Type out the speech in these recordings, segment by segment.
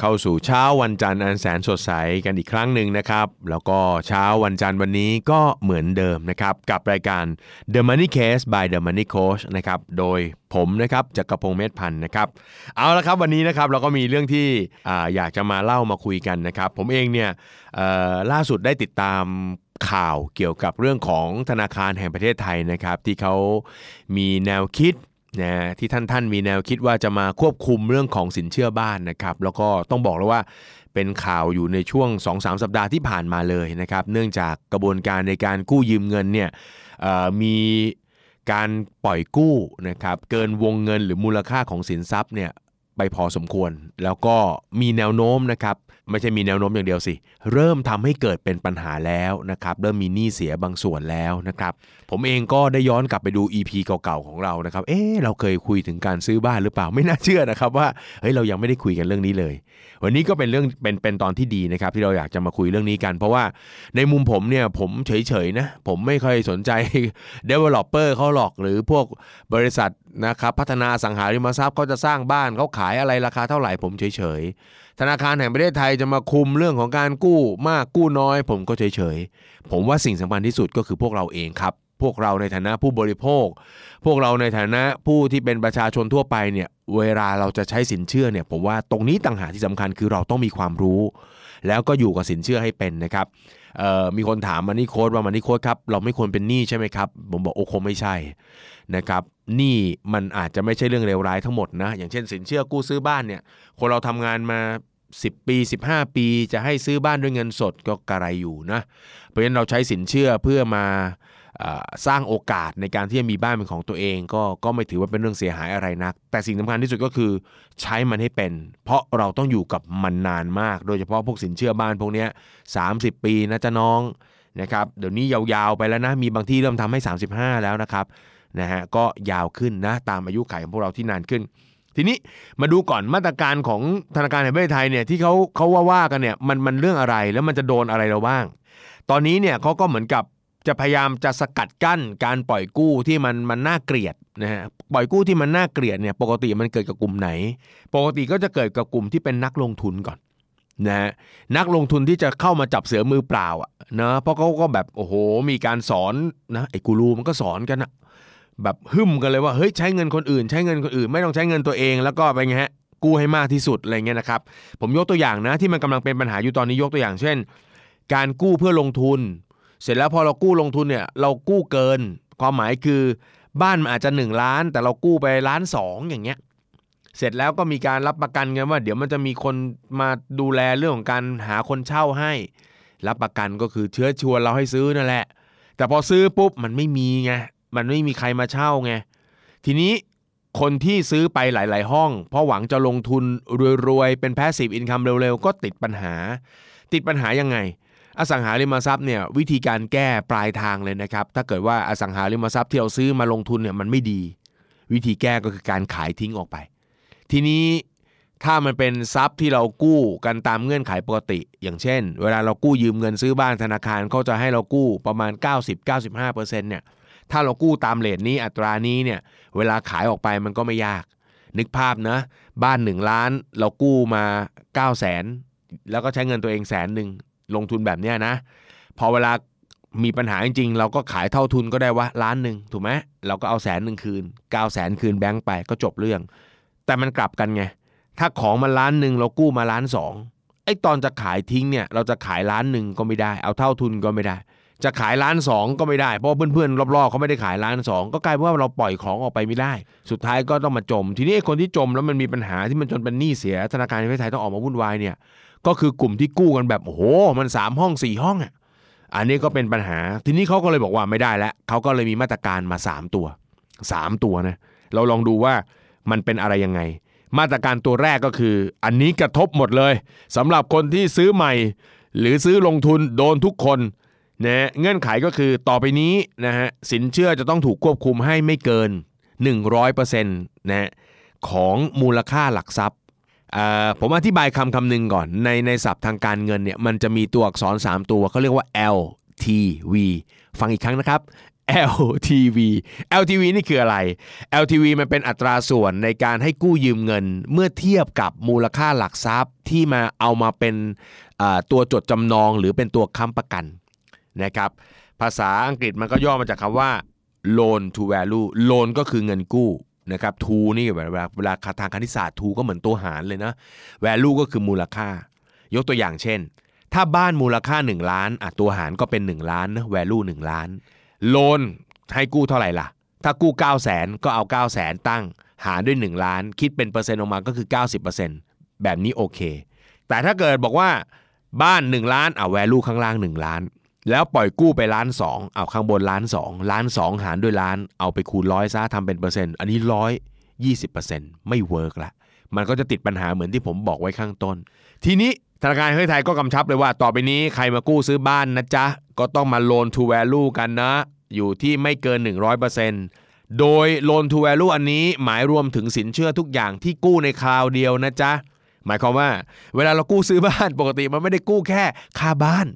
เข้าสู่เช้าวันจันทร์อันแสนสดใสกันอีกครั้งหนึ่งนะครับ แล้วก็เช้าวันจันทร์วันนี้ก็เหมือนเดิมนะครับ กับรายการ The Money Case by The Money Coach นะครับโดยผมนะครับจักรพงศ์เมธพันธ์นะครับ เอาละครับวันนี้นะครับเราก็มีเรื่องที่ออยากจะมาเล่ามาคุยกันนะครับ ผมเองเนี่ยล่าสุดได้ติดตามข่าวเกี่ยวกับเรื่องของธนาคารแห่งประเทศไทยนะครับ ที่เขามีแนวคิด นะที่ท่านท่านมีแนวคิดว่าจะมาควบคุมเรื่องของสินเชื่อบ้านนะครับ แล้วก็ต้องบอกเลยว่าเป็นข่าวอยู่ในช่วง 2-3 สัปดาห์ที่ผ่านมาเลยนะครับ เนื่องจากกระบวนการในการกู้ยืมเงินเนี่ยมีการปล่อยกู้นะครับเกินวงเงินหรือมูลค่าของสินทรัพย์เนี่ยไปพอสมควร แล้วก็มีแนวโน้มนะครับ ไม่ใช่มีแนวโน้มอย่างเดียวสิ เริ่มทำให้เกิดเป็นปัญหาแล้วนะครับ เริ่มมีหนี้เสียบางส่วนแล้วนะครับ ผมเองก็ได้ย้อนกลับไปดู EP เก่าๆของเรานะครับ เอ๊เราเคยคุยถึงการซื้อบ้านหรือเปล่า ไม่น่าเชื่อนะครับว่า เฮ้ย เรายังไม่ได้คุยกันเรื่องนี้เลย วันนี้ก็เป็นเรื่อง เป็น เป็นตอนที่ดีนะครับ ที่เราอยากจะมาคุยเรื่องนี้กัน เพราะว่าในมุมผมเนี่ย ผมเฉยๆนะ ผมไม่ค่อยสนใจ developer เขาหรอก หรือพวกบริษัทนะครับ พัฒนาสังหาริมทรัพย์เขาจะสร้างบ้านเขาขายอะไรราคาเท่าไหร่ผมเฉยๆ ธนาคารแห่งประเทศไทยจะมาคุมเรื่องของการกู้มากกู้น้อย ผมก็เฉยๆ ผมว่าสิ่งสำคัญที่สุดก็คือพวกเราเองครับ พวกเราในฐานะผู้บริโภค พวกเราในฐานะผู้ที่เป็นประชาชนทั่วไปเนี่ยเวลาเราจะใช้สินเชื่อเนี่ยผมว่าตรงนี้ต่างหากที่สำคัญคือเราต้องมีความรู้ แล้วก็อยู่กับสินเชื่อให้เป็นนะครับมีคนถามมานี่โค้ดว่ามานี่โค้ดครับเราไม่ควรเป็นหนี้ใช่ไหมครับ ผมบอกโอ้คงไม่ใช่นะครับหนี้มันอาจจะไม่ใช่เรื่องเลวร้ายทั้งหมดนะอย่างเช่นสินเชื่อกู้ซื้อบ้านเนี่ยคนเราทำงานมา 10 ปี 15 ปีจะให้ซื้อบ้านด้วยเงินสดก็กระไรอยู่นะเพราะฉะนั้นเราใช้สินเชื่อเพื่อมาสร้างโอกาสในการที่จะมีบ้านเป็นของตัวเอง ก็ก็ไม่ถือว่าเป็นเรื่องเสียหายอะไรนัก แต่สิ่งสำคัญที่สุดก็คือใช้มันให้เป็น เพราะเราต้องอยู่กับมันนานมาก โดยเฉพาะพวกสินเชื่อบ้านพวกนี้30 ปีนะจ๊ะน้องนะครับเดี๋ยวนี้ยาวๆไปแล้วนะ มีบางที่เริ่มทำให้ 35 แล้วนะครับนะฮะก็ยาวขึ้นนะตามอายุขัยของพวกเราที่นานขึ้น ทีนี้มาดูก่อนมาตรการของธนาคารแห่งประเทศไทยเนี่ยที่เขาเขาว่าว่ากันเนี่ยมันมันเรื่องอะไรแล้วมันจะโดนอะไรเราบ้าง ตอนนี้เนี่ยเขาก็เหมือนกับจะพยายามจะสกัดกั้นการปล่อยกู้ที่มันมันน่าเกลียดนะฮะปล่อยกู้ที่มันน่าเกลียดเนี่ยปกติมันเกิดกับกลุ่มไหน ปกติก็จะเกิดกับกลุ่มที่เป็นนักลงทุนก่อนนะฮะนักลงทุนที่จะเข้ามาจับเสือมือเปล่าอะนะเพราะเขาก็แบบโอ้โหมีการสอนนะไอ้กูรูมันก็สอนกันอะ แบบหึ่มกันเลยว่าเฮ้ยใช้เงินคนอื่น ใช้เงินคนอื่น ไม่ต้องใช้เงินตัวเอง แล้วก็ไปไงฮะกู้ให้มากที่สุดอะไรเงี้ยนะครับผมยกตัวอย่างนะที่มันกำลังเป็นปัญหาอยู่ตอนนี้ยกตัวอย่าง เช่น การกู้เพื่อลงทุน เสร็จแล้วพอเรากู้ลงทุนเนี่ยเรากู้เกิน ความหมายคือบ้านมันอาจจะ 1 ล้าน แต่เรากู้ไปล้านสองอย่างเงี้ยเสร็จแล้วก็มีการรับประกันกันว่า เดี๋ยวมันจะมีคนมาดูแลเรื่องของการหาคนเช่าให้ รับประกันก็คือเชื้อชวนเราให้ซื้อนั่นแหละ แต่พอซื้อปุ๊บมันไม่มีไง มันไม่มีใครมาเช่าไง ทีนี้คนที่ซื้อไปหลาย ๆ ห้อง เพราะหวังจะลงทุนรวย ๆ เป็น passive income เร็ว ๆ ก็ติดปัญหา ติดปัญหายังไง อสังหาริมทรัพย์เนี่ยวิธีการแก้ปลายทางเลยนะครับ ถ้าเกิดว่าอสังหาริมทรัพย์ที่เราซื้อมาลงทุนเนี่ยมันไม่ดี วิธีแก้ก็คือการขายทิ้งออกไป ทีนี้ถ้ามันเป็นทรัพย์ที่เรากู้กันตามเงื่อนไขปกติ อย่างเช่น เวลาเรากู้ยืมเงินซื้อบ้านธนาคารเขาจะให้เรากู้ประมาณ 90-95%เนี่ย ถ้าเรากู้ตามเลทนี้อัตรานี้เนี่ยเวลาขายออกไปมันก็ไม่ยาก นึกภาพนะ บ้าน 1 ล้านเรากู้มา9 0 0 0 0นแล้วก็ใช้เงินตัวเองแสนหนึ่งลงทุนแบบเนี้ยนะ พอเวลามีปัญหาจริงๆ เราก็ขายเท่าทุนก็ได้ว่าล้านหนึ่งถูกไหมเราก็เอาแสนหนึ่งคืน9 0 0 0 0 0คืนแบงก์ไปก็จบเรื่อง แต่มันกลับกันไงถ้าของมันล้านหนึ่งเรากู้มาล้านสองไอ้ตอนจะขายทิ้งเนี่ยเราจะขายล้านหนึ่งก็ไม่ได้ เอาเท่าทุนก็ไม่ได้ จะขายล้านสองก็ไม่ได้ เพราะเพื่อนๆรอบๆเขาไม่ได้ขายล้านสองก็กลายเป็นว่าเราปล่อยของออกไปไม่ได้ สุดท้ายก็ต้องมาจม ทีนี้คนที่จมแล้วมันมีปัญหาที่มันจนเป็นหนี้เสียธนาคารแห่งประเทศไทยต้องออกมาวุ่นวายเนี่ยก็คือกลุ่มที่กู้กันแบบโอ้โหมันสามห้องสี่ห้องอะอันนี้ก็เป็นปัญหา ทีนี้เขาก็เลยบอกว่าไม่ได้แล้วเขาก็เลยมีมาตรการมา 3 ตัว 3 ตัวนะเราลองดูว่ามันเป็นอะไรยังไง มาตรการตัวแรกก็คือ อันนี้กระทบหมดเลยสำหรับคนที่ซื้อใหม่ หรือซื้อลงทุนโดนทุกคน นะเงื่อนไขก็คือต่อไปนี้นะฮะสินเชื่อจะต้องถูกควบคุมให้ไม่เกิน 100%นะของมูลค่าหลักทรัพย์ผมอธิบายคำคำหนึ่งก่อนในในศัพท์ทางการเงินเนี่ยมันจะมีตัวอักษร 3 ตัวเขาเรียกว่า LTV ฟังอีกครั้งนะครับ LTV LTV นี่คืออะไร LTV มันเป็นอัตราส่วนในการให้กู้ยืมเงิน เมื่อเทียบกับมูลค่าหลักทรัพย์ที่มาเอามาเป็นตัวจดจำนองหรือเป็นตัวค้ำประกัน นะครับภาษาอังกฤษมันก็ย่อมาจากคำว่า loan to value loan ก็คือเงินกู้นะครับ to นี่เวลาเวลาทางคณิตศาสตร์ to ก็เหมือนตัวหารเลยนะ value ก็คือมูลค่า ยกตัวอย่างเช่น ถ้าบ้านมูลค่า 1 ล้านอะตัวหารก็เป็น 1 ล้านนะ value 1 ล้านโลนให้กู้เท่าไหร่ล่ะ ถ้ากู้9 0 0 0 0 0 ก็เอา 9 0 0 0 0 ตั้ง หารด้วย 1 ล้าน คิดเป็นเปอร์เซ็นต์ออกมาก็คือ 90%แบบนี้โอเค แต่ถ้าเกิดบอกว่าบ้าน 1 ล้านเอาแวลูข้างล่าง 1 ล้าน แล้วปล่อยกู้ไปล้านสองเอาข้างบนล้านสองล้านสองหารด้วยล้าน เอาไปคูณร้อยซะทำเป็นเปอร์เซ็นต์ อันนี้ร้อยยี่สิบเปอร์เซ็นต์ไม่ work ละ มันก็จะติดปัญหาเหมือนที่ผมบอกไว้ข้างต้น ทีนี้ธนาคารเฮ้ยไทยก็กำชับเลยว่า ต่อไปนี้ใครมากู้ซื้อบ้านนะจ๊ะ ก็ต้องมา loan to value กันนะ อยู่ที่ไม่เกิน 100%โดย loan to value อันนี้หมายรวมถึงสินเชื่อทุกอย่างที่กู้ในคราวเดียวนะจ๊ะหมายความว่า เวลาเรากู้ซื้อบ้านปกติมันไม่ได้กู้แค่ค่าบ้าน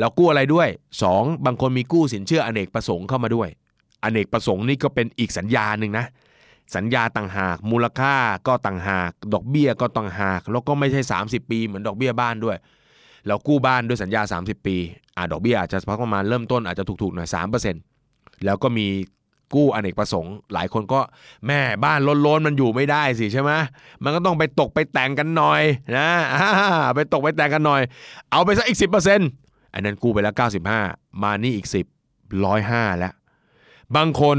เรากู้อะไรด้วย 2. บางคนมีกู้สินเชื่ออเนกประสงค์เข้ามาด้วย อเนกประสงค์นี่ก็เป็นอีกสัญญาหนึ่งนะ สัญญาต่างหาก มูลค่าก็ต่างหาก ดอกเบี้ยก็ต่างหาก แล้วก็ไม่ใช่ 30 ปีเหมือนดอกเบี้ยบ้านด้วย เรากู้บ้านด้วยสัญญา 30 ปีอ่าดอกเบี้ยอาจจะพักประมาณเริ่มต้นอาจจะถูกๆหน่อย3%แล้วก็มีกู้อเนกประสงค์ หลายคนก็แม่บ้านล้นๆมันอยู่ไม่ได้สิใช่ไหมมันก็ต้องไปตกไปแต่งกันหน่อยนะไปตกไปแต่งกันหน่อย เอาไปสักอีก 10% อันนั้นกู้ไปแล้ว 95 มานี่อีก 10 105 แล้ว บางคน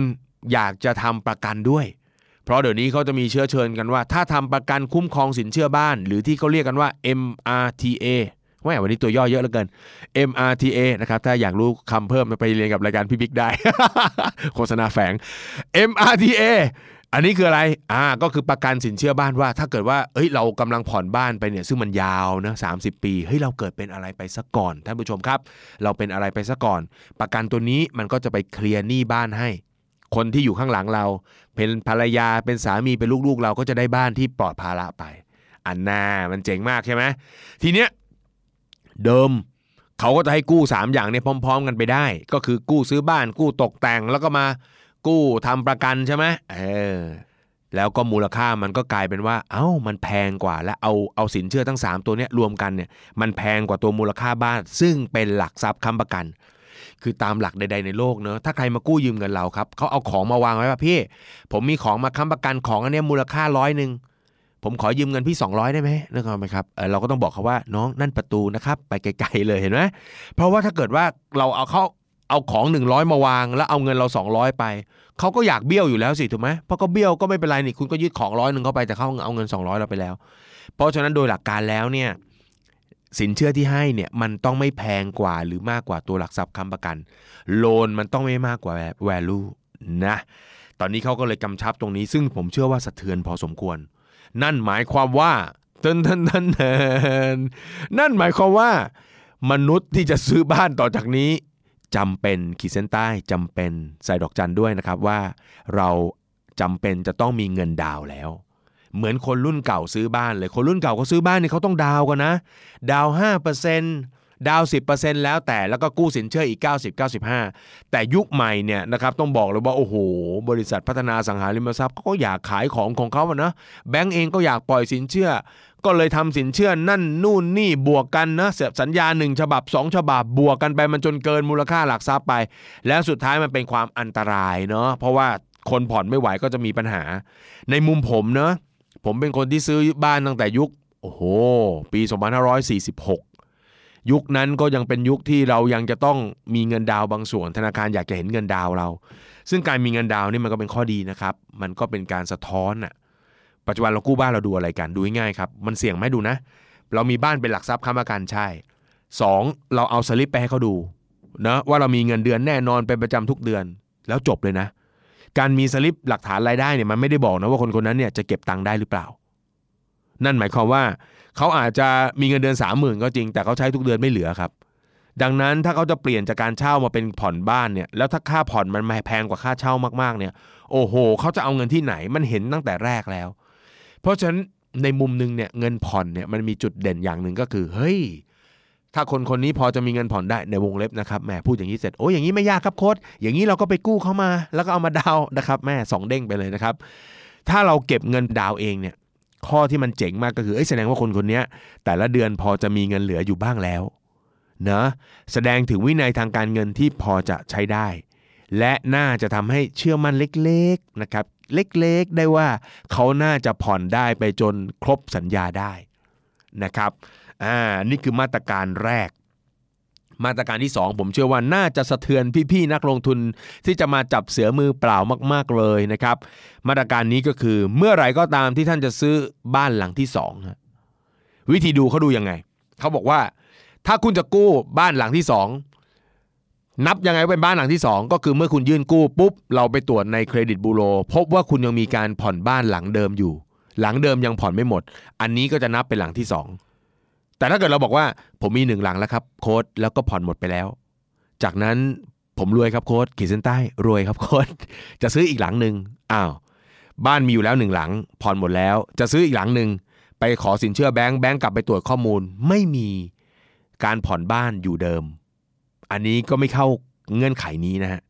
อยากจะทำประกันด้วย เพราะเดี๋ยวนี้เขาจะมีเชื้อเชิญกันว่า ถ้าทำประกันคุ้มครองสินเชื่อบ้าน หรือที่เขาเรียกกันว่า MRTA ว่าวันนี้ตัวย่อเยอะเหลือเกิน MRTA นะครับ ถ้าอยากรู้คำเพิ่มไปเรียนกับรายการพี่บิ๊กได้ โฆษณาแฝง MRTA อันนี้คืออะไรอ่าก็คือประกันสินเชื่อบ้านว่า ถ้าเกิดว่าเฮ้ยเรากำลังผ่อนบ้านไปเนี่ยซึ่งมันยาวนะสาปีเฮ้ยเราเกิดเป็นอะไรไปซะก่อนท่านผู้ชมครับ เราเป็นอะไรไปซะก่อน ประกันตัวนี้มันก็จะไปเคลียร์หนี้บ้านให้ คนที่อยู่ข้างหลังเรา เป็นภรรยาเป็นสามีเป็นลูกๆ เราก็จะได้บ้านที่ปลอดภาระไป อันน่ามันเจ๋งมากใช่ไหมทีเนี้ยเดิมเขาก็จะให้กู้ 3 อย่างเนี่ยพร้อม ๆ กันไปได้ ก็คือกู้ซื้อบ้านกู้ตกแต่งแล้วก็มา กู้ทำประกันใช่ไหมเออแล้วก็มูลค่ามันก็กลายเป็นว่า เอา้า มันแพงกว่า และเอาเอาสินเชื่อทั้ง 3 ตัวเนี้ยรวมกันเนี่ย มันแพงกว่าตัวมูลค่าบ้าน ซึ่งเป็นหลักทรัพย์ค้ำประกัน คือตามหลักใด ๆ ในโลกเนอะ ถ้าใครมากู้ยืมเงินเราครับ เขาเอาของมาวางไว้ว่าพี่ ผมมีของมาค้ำประกันของอันนี้มูลค่าร้อยหนึ่ง ผมขอยืมเงินพี่ 200 ได้ไหมนึกออกไหมครับเเราก็ต้องบอกเขาว่าน้องนั่นประตูนะครับ ไปไกลๆเลยเห็นไหมเพราะว่าถ้าเกิดว่าเราเอาเขา เอาของ 100 มาวาง แล้วเอาเงินเรา 200 ไป เขาก็อยากเบี้ยวอยู่แล้วสิถูกไหมเพราะก็เบี้ยวก็ไม่เป็นไรนี่คุณก็ยึดของร้อยหนึ่งเข้าไปแต่เขาเอาเงิน 200 เราไปแล้ว เพราะฉะนั้นโดยหลักการแล้วเนี่ยสินเชื่อที่ให้เนี่ยมันต้องไม่แพงกว่าหรือมากกว่าตัวหลักทรัพย์ค้ำประกัน โลนมันต้องไม่มากกว่า value นะตอนนี้เขาก็เลยกำชับตรงนี้ ซึ่งผมเชื่อว่าสะเทือนพอสมควร นั่นหมายความว่าเทินเทินเทินเทินนั่นหมายความว่า มนุษย์ที่จะซื้อบ้านต่อจากนี้ จำเป็นขีดเส้นใต้จำเป็นใส่ดอกจันด้วยนะครับว่าเราจำเป็นจะต้องมีเงินดาวแล้ว เหมือนคนรุ่นเก่าซื้อบ้านเลยคนรุ่นเก่าเขาซื้อบ้านนี่เขาต้องดาวกันนะ ดาว5% ดาว 10%แล้วแต่แล้วก็กู้สินเชื่ออีก 90 95 แต่ยุคใหม่เนี่ยนะครับต้องบอกเลยว่า โอ้โห บริษัทพัฒนาสังหาริมทรัพย์ก็อยากขายของของเขาอะนะแบงก์เองก็อยากปล่อยสินเชื่อ ก็เลยทำสินเชื่อนั่นนู่นนี่บวกกันนะสัญญาหนึ่งฉบับ 2 ฉบับบวกกันไปมันจนเกินมูลค่าหลักทรัพย์ไป แล้วสุดท้ายมันเป็นความอันตรายเนาะเพราะว่าคนผ่อนไม่ไหวก็จะมีปัญหา ในมุมผมเนาะผมเป็นคนที่ซื้อบ้านตั้งแต่ยุคโอ้โห ปี 2546 ยุคนั้นก็ยังเป็นยุคที่เรายังจะต้องมีเงินดาวบางส่วน ธนาคารอยากจะเห็นเงินดาวเรา ซึ่งการมีเงินดาวนี่มันก็เป็นข้อดีนะครับ มันก็เป็นการสะท้อนอะปัจจุบันเรากู้บ้านเราดูอะไรกัน ดูง่ายครับ มันเสี่ยงไหมดูนะ เรามีบ้านเป็นหลักทรัพย์ค้ำประกันใช่ 2. เราเอาสลิปไปให้เขาดูนะว่าเรามีเงินเดือนแน่นอนเป็นประจำทุกเดือน แล้วจบเลยนะ การมีสลิปหลักฐานรายได้เนี่ยมันไม่ได้บอกนะว่าคนคนนั้นเนี่ยจะเก็บตังค์ได้หรือเปล่า นั่นหมายความว่า เขาอาจจะมีเงินเดือนสามหมื่นก็จริง แต่เขาใช้ทุกเดือนไม่เหลือครับ ดังนั้นถ้าเขาจะเปลี่ยนจากการเช่ามาเป็นผ่อนบ้านเนี่ยแล้วถ้าค่าผ่อนมันแพงกว่าค่าเช่ามากๆเนี่ยโอ้โหเขาจะเอาเงินที่ไหนมันเห็นตั้งแต่แรกแล้ว เพราะฉะนั้นในมุมนึงเนี่ยเงินผ่อนเนี่ยมันมีจุดเด่นอย่างหนึ่งก็คือเฮ้ยถ้าคนคนนี้พอจะมีเงินผ่อนได้ในวงเล็บนะครับแม่พูดอย่างนี้เสร็จโอ้ยอย่างนี้ไม่ยากครับโค้ดอย่างนี้เราก็ไปกู้เข้ามา แล้วก็เอามาดาวนะครับ แม่สองเด้งไปเลยนะครับ ถ้าเราเก็บเงินดาวเองเนี่ย ข้อที่มันเจ๋งมากก็คืออแสดงว่าคนคนนี้แต่ละเดือนพอจะมีเงินเหลืออยู่บ้างแล้วนะแสดงถึงวินัยทางการเงินที่พอจะใช้ได้ และน่าจะทำให้เชื่อมั่นเล็กๆนะครับ เล็กๆได้ว่าเขาน่าจะผ่อนได้ไปจนครบสัญญาได้นะครับอ่านี่คือมาตรการแรก มาตรการที่ 2 ผมเชื่อว่าน่าจะสะเทือนพี่ๆนักลงทุนที่จะมาจับเสือมือเปล่ามากๆเลยนะครับ มาตรการนี้ก็คือเมื่อไหร่ก็ตามที่ท่านจะซื้อบ้านหลังที่2วิธีดูเขาดูยังไงเขาบอกว่า ถ้าคุณจะกู้บ้านหลังที่ 2 นับยังไงเป็นบ้านหลังที่ 2 ก็คือเมื่อคุณยื่นกู้ปุ๊บเราไปตรวจในเครดิตบูโรพบว่าคุณยังมีการผ่อนบ้านหลังเดิมอยู่ หลังเดิมยังผ่อนไม่หมด อันนี้ก็จะนับเป็นหลังที่ 2 แต่ถ้าเกิดเราบอกว่าผมมีหนึ่งหลังแล้วครับโค้ดแล้วก็ผ่อนหมดไปแล้ว จากนั้นผมรวยครับโค้ดขีดเส้นใต้รวยครับโค้ดจะซื้ออีกหลังหนึ่งอ้าวบ้านมีอยู่แล้วหนึ่งหลัง ผ่อนหมดแล้ว จะซื้ออีกหลังหนึ่งไปขอสินเชื่อแบงก์แบงก์กลับไปตรวจข้อมูลไม่มีการผ่อนบ้านอยู่เดิม อันนี้ก็ไม่เข้าเงื่อนไขนี้นะฮะ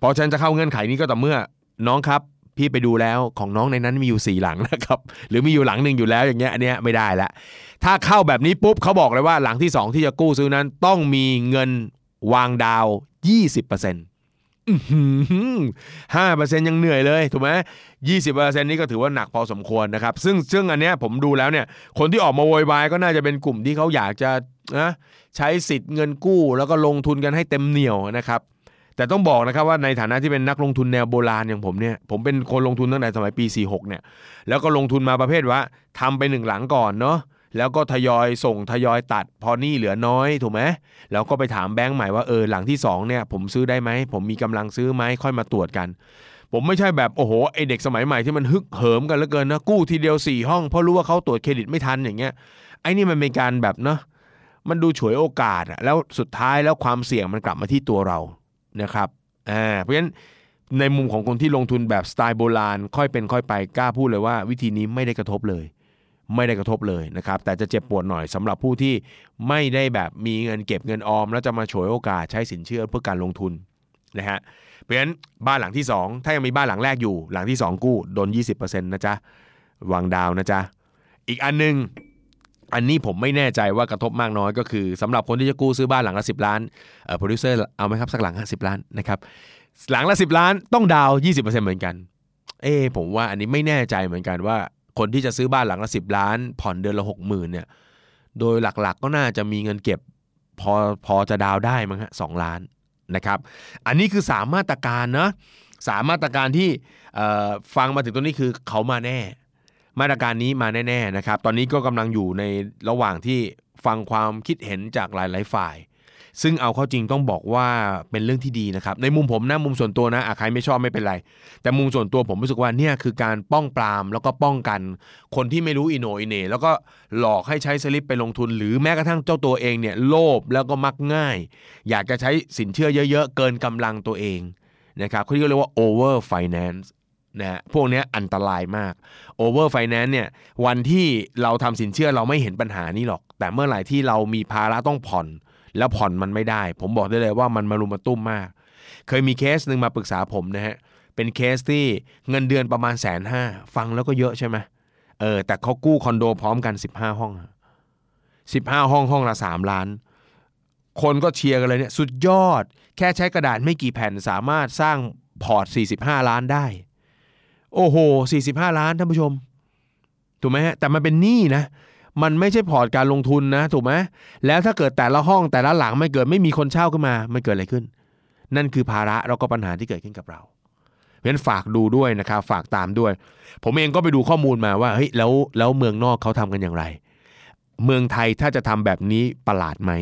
พราะฉะนันจะเข้าเงื่อนไขนี้ก็ต่อเมื่อน้องครับ พี่ไปดูแล้วของน้องในนั้นมีอยู่สี่หลังนะครับหรือมีอยู่หลังหนึ่งอยู่แล้วอย่างเงี้ยอันเนี้ยไม่ได้ละถ้าเข้าแบบนี้ปุ๊บเขาบอกเลยว่าหลังที่ 2 ที่จะกู้ซื้อนั้นต้องมีเงินวางดาว 20%ห้าเปอร์เซ็นต์ยังเหนื่อยเลยถูกไหมยี่สิบเปอร์เซ็นต์นี้ก็ถือว่าหนักพอสมควรนะครับ ซึ่งซึ่งอันเนี้ยผมดูแล้วเนี่ย คนที่ออกมาโวยวายก็น่าจะเป็นกลุ่มที่เขาอยากจะนะใช้สิทธิ์เงินกู้ แล้วก็ลงทุนกันให้เต็มเหนียวนะครับ แต่ต้องบอกนะครับว่าในฐานะที่เป็นนักลงทุนแนวโบราณอย่างผมเนี่ยผมเป็นคนลงทุนตั้งแต่สมัยปี 46 เนี่ย แล้วก็ลงทุนมาประเภทว่าทำไปหนึ่งหลังก่อนเนาะแล้วก็ทยอยส่งทยอยตัด พอหนี่เหลือน้อยถูกไหมแล้วก็ไปถามแบงก์ใหม่ว่าเออหลังที่2เนี่ยผมซื้อได้ไหมผมมีกำลังซื้อไหมค่อยมาตรวจกัน ผมไม่ใช่แบบโอ้โหไอเด็กสมัยใหม่ที่มันฮึกเหิมกันเหลือเกินนะกู้ทีเดียว 4 ห้องเพราะรู้ว่าเขาตรวจเครดิตไม่ทันอย่างเงี้ยไอ้นี่มันเป็นการแบบเนาะมันดูฉวยโอกาสอะแล้วสุดท้ายแล้วความเสี่ยงมันกลับมาที่ตัวเรา นะครับอ่าเพราะฉะนั้นในมุมของคนที่ลงทุนแบบสไตล์โบราณ ค่อยเป็นค่อยไปกล้าพูดเลยว่า วิธีนี้ไม่ได้กระทบเลย ไม่ได้กระทบเลยนะครับ แต่จะเจ็บปวดหน่อยสำหรับผู้ที่ไม่ได้แบบมีเงินเก็บเงินออม แล้วจะมาฉวยโอกาสใช้สินเชื่อเพื่อการลงทุนนะฮะเพราะฉะนั้นบ้านหลังที่ 2 ถ้ายังมีบ้านหลังแรกอยู่ หลังที่ 2 กู้โดน 20%นะจ๊ะวางดาวน์นะจ๊ะอีกอันหนึง อันนี้ผมไม่แน่ใจว่ากระทบมากน้อยก็คือสำหรับคนที่จะกู้ซื้อบ้านหลังละ10ล้านเออโปรดิวเซอร์เอาไหมครับสักหลัง50ล้านนะครับหลังละ10ล้านต้องดาวน์20%เหมือนกัน เอ้ผมว่าอันนี้ไม่แน่ใจเหมือนกันว่าคนที่จะซื้อบ้านหลังละ10ล้าน ผ่อนเดือนละ60,000เนี่ยโดยหลักๆก็น่าจะมีเงินเก็บพอพอจะดาวน์ได้มั้งฮะสองล้านนะครับ อันนี้คือสามมาตรการนะสามมาตรการที่ฟังมาถึงตรงนี้คือเขามาแน่ มาตรการนี้มาแน่ๆนะครับ ตอนนี้ก็กำลังอยู่ในระหว่างที่ฟังความคิดเห็นจากหลายๆฝ่าย ซึ่งเอาเข้าจริงต้องบอกว่าเป็นเรื่องที่ดีนะครับ ในมุมผมนะมุมส่วนตัวนะอะใครไม่ชอบไม่เป็นไร แต่มุมส่วนตัวผมรู้สึกว่าเนี่ยคือการป้องปรามแล้วก็ป้องกัน คนที่ไม่รู้อิโนอิเน่แล้วก็หลอกให้ใช้สลิปไปลงทุน หรือแม้กระทั่งเจ้าตัวเองเนี่ยโลภแล้วก็มักง่าย อยากจะใช้สินเชื่อเยอะ ๆ เกินกำลังตัวเองนะครับเขาเรียกว่า over finance นะฮะพวกนี้อันตรายมาก over finance เนี่ยวันที่เราทำสินเชื่อเราไม่เห็นปัญหานี้หรอก แต่เมื่อไหร่ที่เรามีภาระต้องผ่อน แล้วผ่อนมันไม่ได้ ผมบอกได้เลยว่ามันมารุมมาตุ้มมาก เคยมีเคสหนึ่งมาปรึกษาผมนะฮะเป็นเคสที่เงินเดือนประมาณแสนห้าฟังแล้วก็เยอะใช่ไหมเออแต่เขากู้คอนโดพร้อมกัน 15 ห้อง 15 ห้องห้องละ 3 ล้าน คนก็เชียร์กันเลยเนี่ยสุดยอด แค่ใช้กระดาษไม่กี่แผ่นสามารถสร้างพอร์ต 45 ล้านได้ โอ้โห 45 ล้านท่านผู้ชม ถูกไหมฮะแต่มันเป็นหนี้นะ มันไม่ใช่พอร์ตการลงทุนนะถูกไหมแล้วถ้าเกิดแต่ละห้องแต่ละหลังไม่เกิดไม่มีคนเช่าขึ้นมา มันเกิดอะไรขึ้น นั่นคือภาระแล้วก็ปัญหาที่เกิดขึ้นกับเราเพราะฉะนั้นฝากดูด้วยนะครับฝากตามด้วย ผมเองก็ไปดูข้อมูลมาว่าเฮ้ยแล้วแล้วเมืองนอกเขาทำกันอย่างไร เมืองไทยถ้าจะทำแบบนี้ประหลาดไหม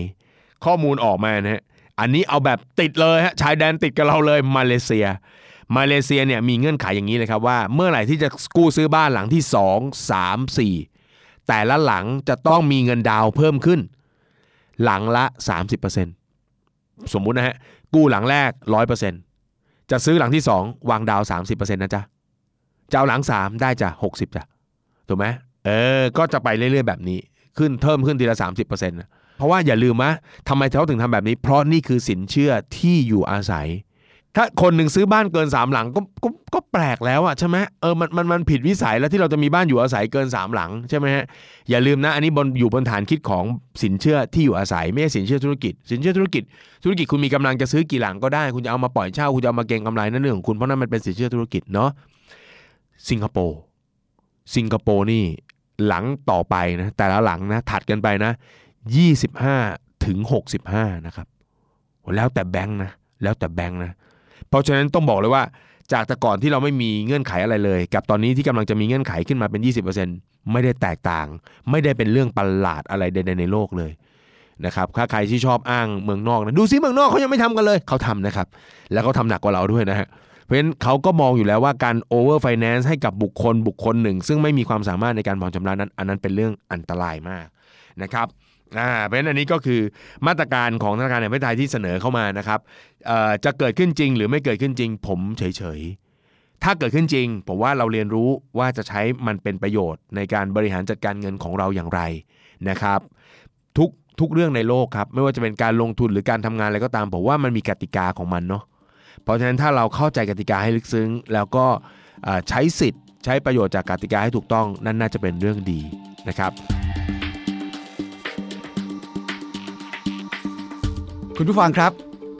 ข้อมูลออกมานะฮะอันนี้เอาแบบติดเลยฮะชายแดนติดกับเราเลยมาเลเซีย มาเลเซียเนี่ยมีเงื่อนไขอย่างนี้เลยครับว่า เมื่อไหร่ที่จะกู้ซื้อบ้านหลังที่ 2 3 4 แต่ละหลังจะต้องมีเงินดาวเพิ่มขึ้น หลังละ 30%สมมุตินะฮะกู้หลังแรก 100%จะซื้อหลังที่ 2 วางดาวน์30%นะจ๊ะจะเอาหลัง 3 ได้จ้ะ60จ้ะถูกไหมเออ ก็จะไปเรื่อยๆแบบนี้ ขึ้นเพิ่มขึ้นทีละ 30%นะเพราะว่าอย่าลืมนะทำไมเขาถึงทำแบบนี้ เพราะนี่คือสินเชื่อที่อยู่อาศัย ถ้าคนหนึ่งซื้อบ้านเกิน3หลังก็ก็ก็แปลกแล้วอะใช่ไหมเออมันมันมันผิดวิสัยแล้วที่เราจะมีบ้านอยู่อาศัยเกิน3หลังใช่ไหมฮะอย่าลืมนะ อันนี้บนอยู่บนฐานคิดของสินเชื่อที่อยู่อาศัยไม่ใช่สินเชื่อธุรกิจ สินเชื่อธุรกิจ ธุรกิจคุณมีกำลังจะซื้อกี่หลังก็ได้ คุณจะเอามาปล่อยเช่าคุณจะเอามาเก็งกำไรนั่นเรื่องของคุณเพราะนั่นมันเป็นสินเชื่อธุรกิจเนาะสิงคโปร์สิงคโปร์นี่หลังต่อไปนะแต่ละหลังนะถัดกันไปนะ 25ถึง65นะครับแล้วแต่แบงค์นะแล้วแต่แบงค์นะ เพราะฉะนั้นต้องบอกเลยว่า จากแต่ก่อนที่เราไม่มีเงื่อนไขอะไรเลย กับตอนนี้ที่กำลังจะมีเงื่อนไขขึ้นมาเป็น 20%ไม่ได้แตกต่าง ไม่ได้เป็นเรื่องประหลาดอะไรใดๆในโลกเลยนะครับถ้าใครที่ชอบอ้างเมืองนอกนะดูซิเมืองนอกเขายังไม่ทำกันเลยเขาทำนะครับ แล้วเขาทำหนักกว่าเราด้วยนะฮะเพราะฉะนั้นเขาก็มองอยู่แล้วว่าการโอเวอร์ไฟแนนซ์ให้กับบุคคลบุคคลหนึ่ง ซึ่งไม่มีความสามารถในการผ่อนชำระนั้น อันนั้นเป็นเรื่องอันตรายมากนะครับ อ่าเพราะฉะนั้นอันนี้ก็คือมาตรการของธนาคารแห่งประเทศไทยที่เสนอเข้ามานะครับจะเกิดขึ้นจริงหรือไม่เกิดขึ้นจริง ผมเฉยๆ ถ้าเกิดขึ้นจริง ผมว่าเราเรียนรู้ว่าจะใช้มันเป็นประโยชน์ ในการบริหารจัดการเงินของเราอย่างไรนะครับ ทุกทุกเรื่องในโลกครับไม่ว่าจะเป็นการลงทุนหรือการทำงานอะไรก็ตาม ผมว่ามันมีกติกาของมันเนาะเพราะฉะนั้นถ้าเราเข้าใจกติกาให้ลึกซึ้ง แล้วก็ใช้สิทธิ์ ใช้ประโยชน์จากกติกาให้ถูกต้องนั่นน่าจะเป็นเรื่องดีนะครับ คุณผู้ฟังครับ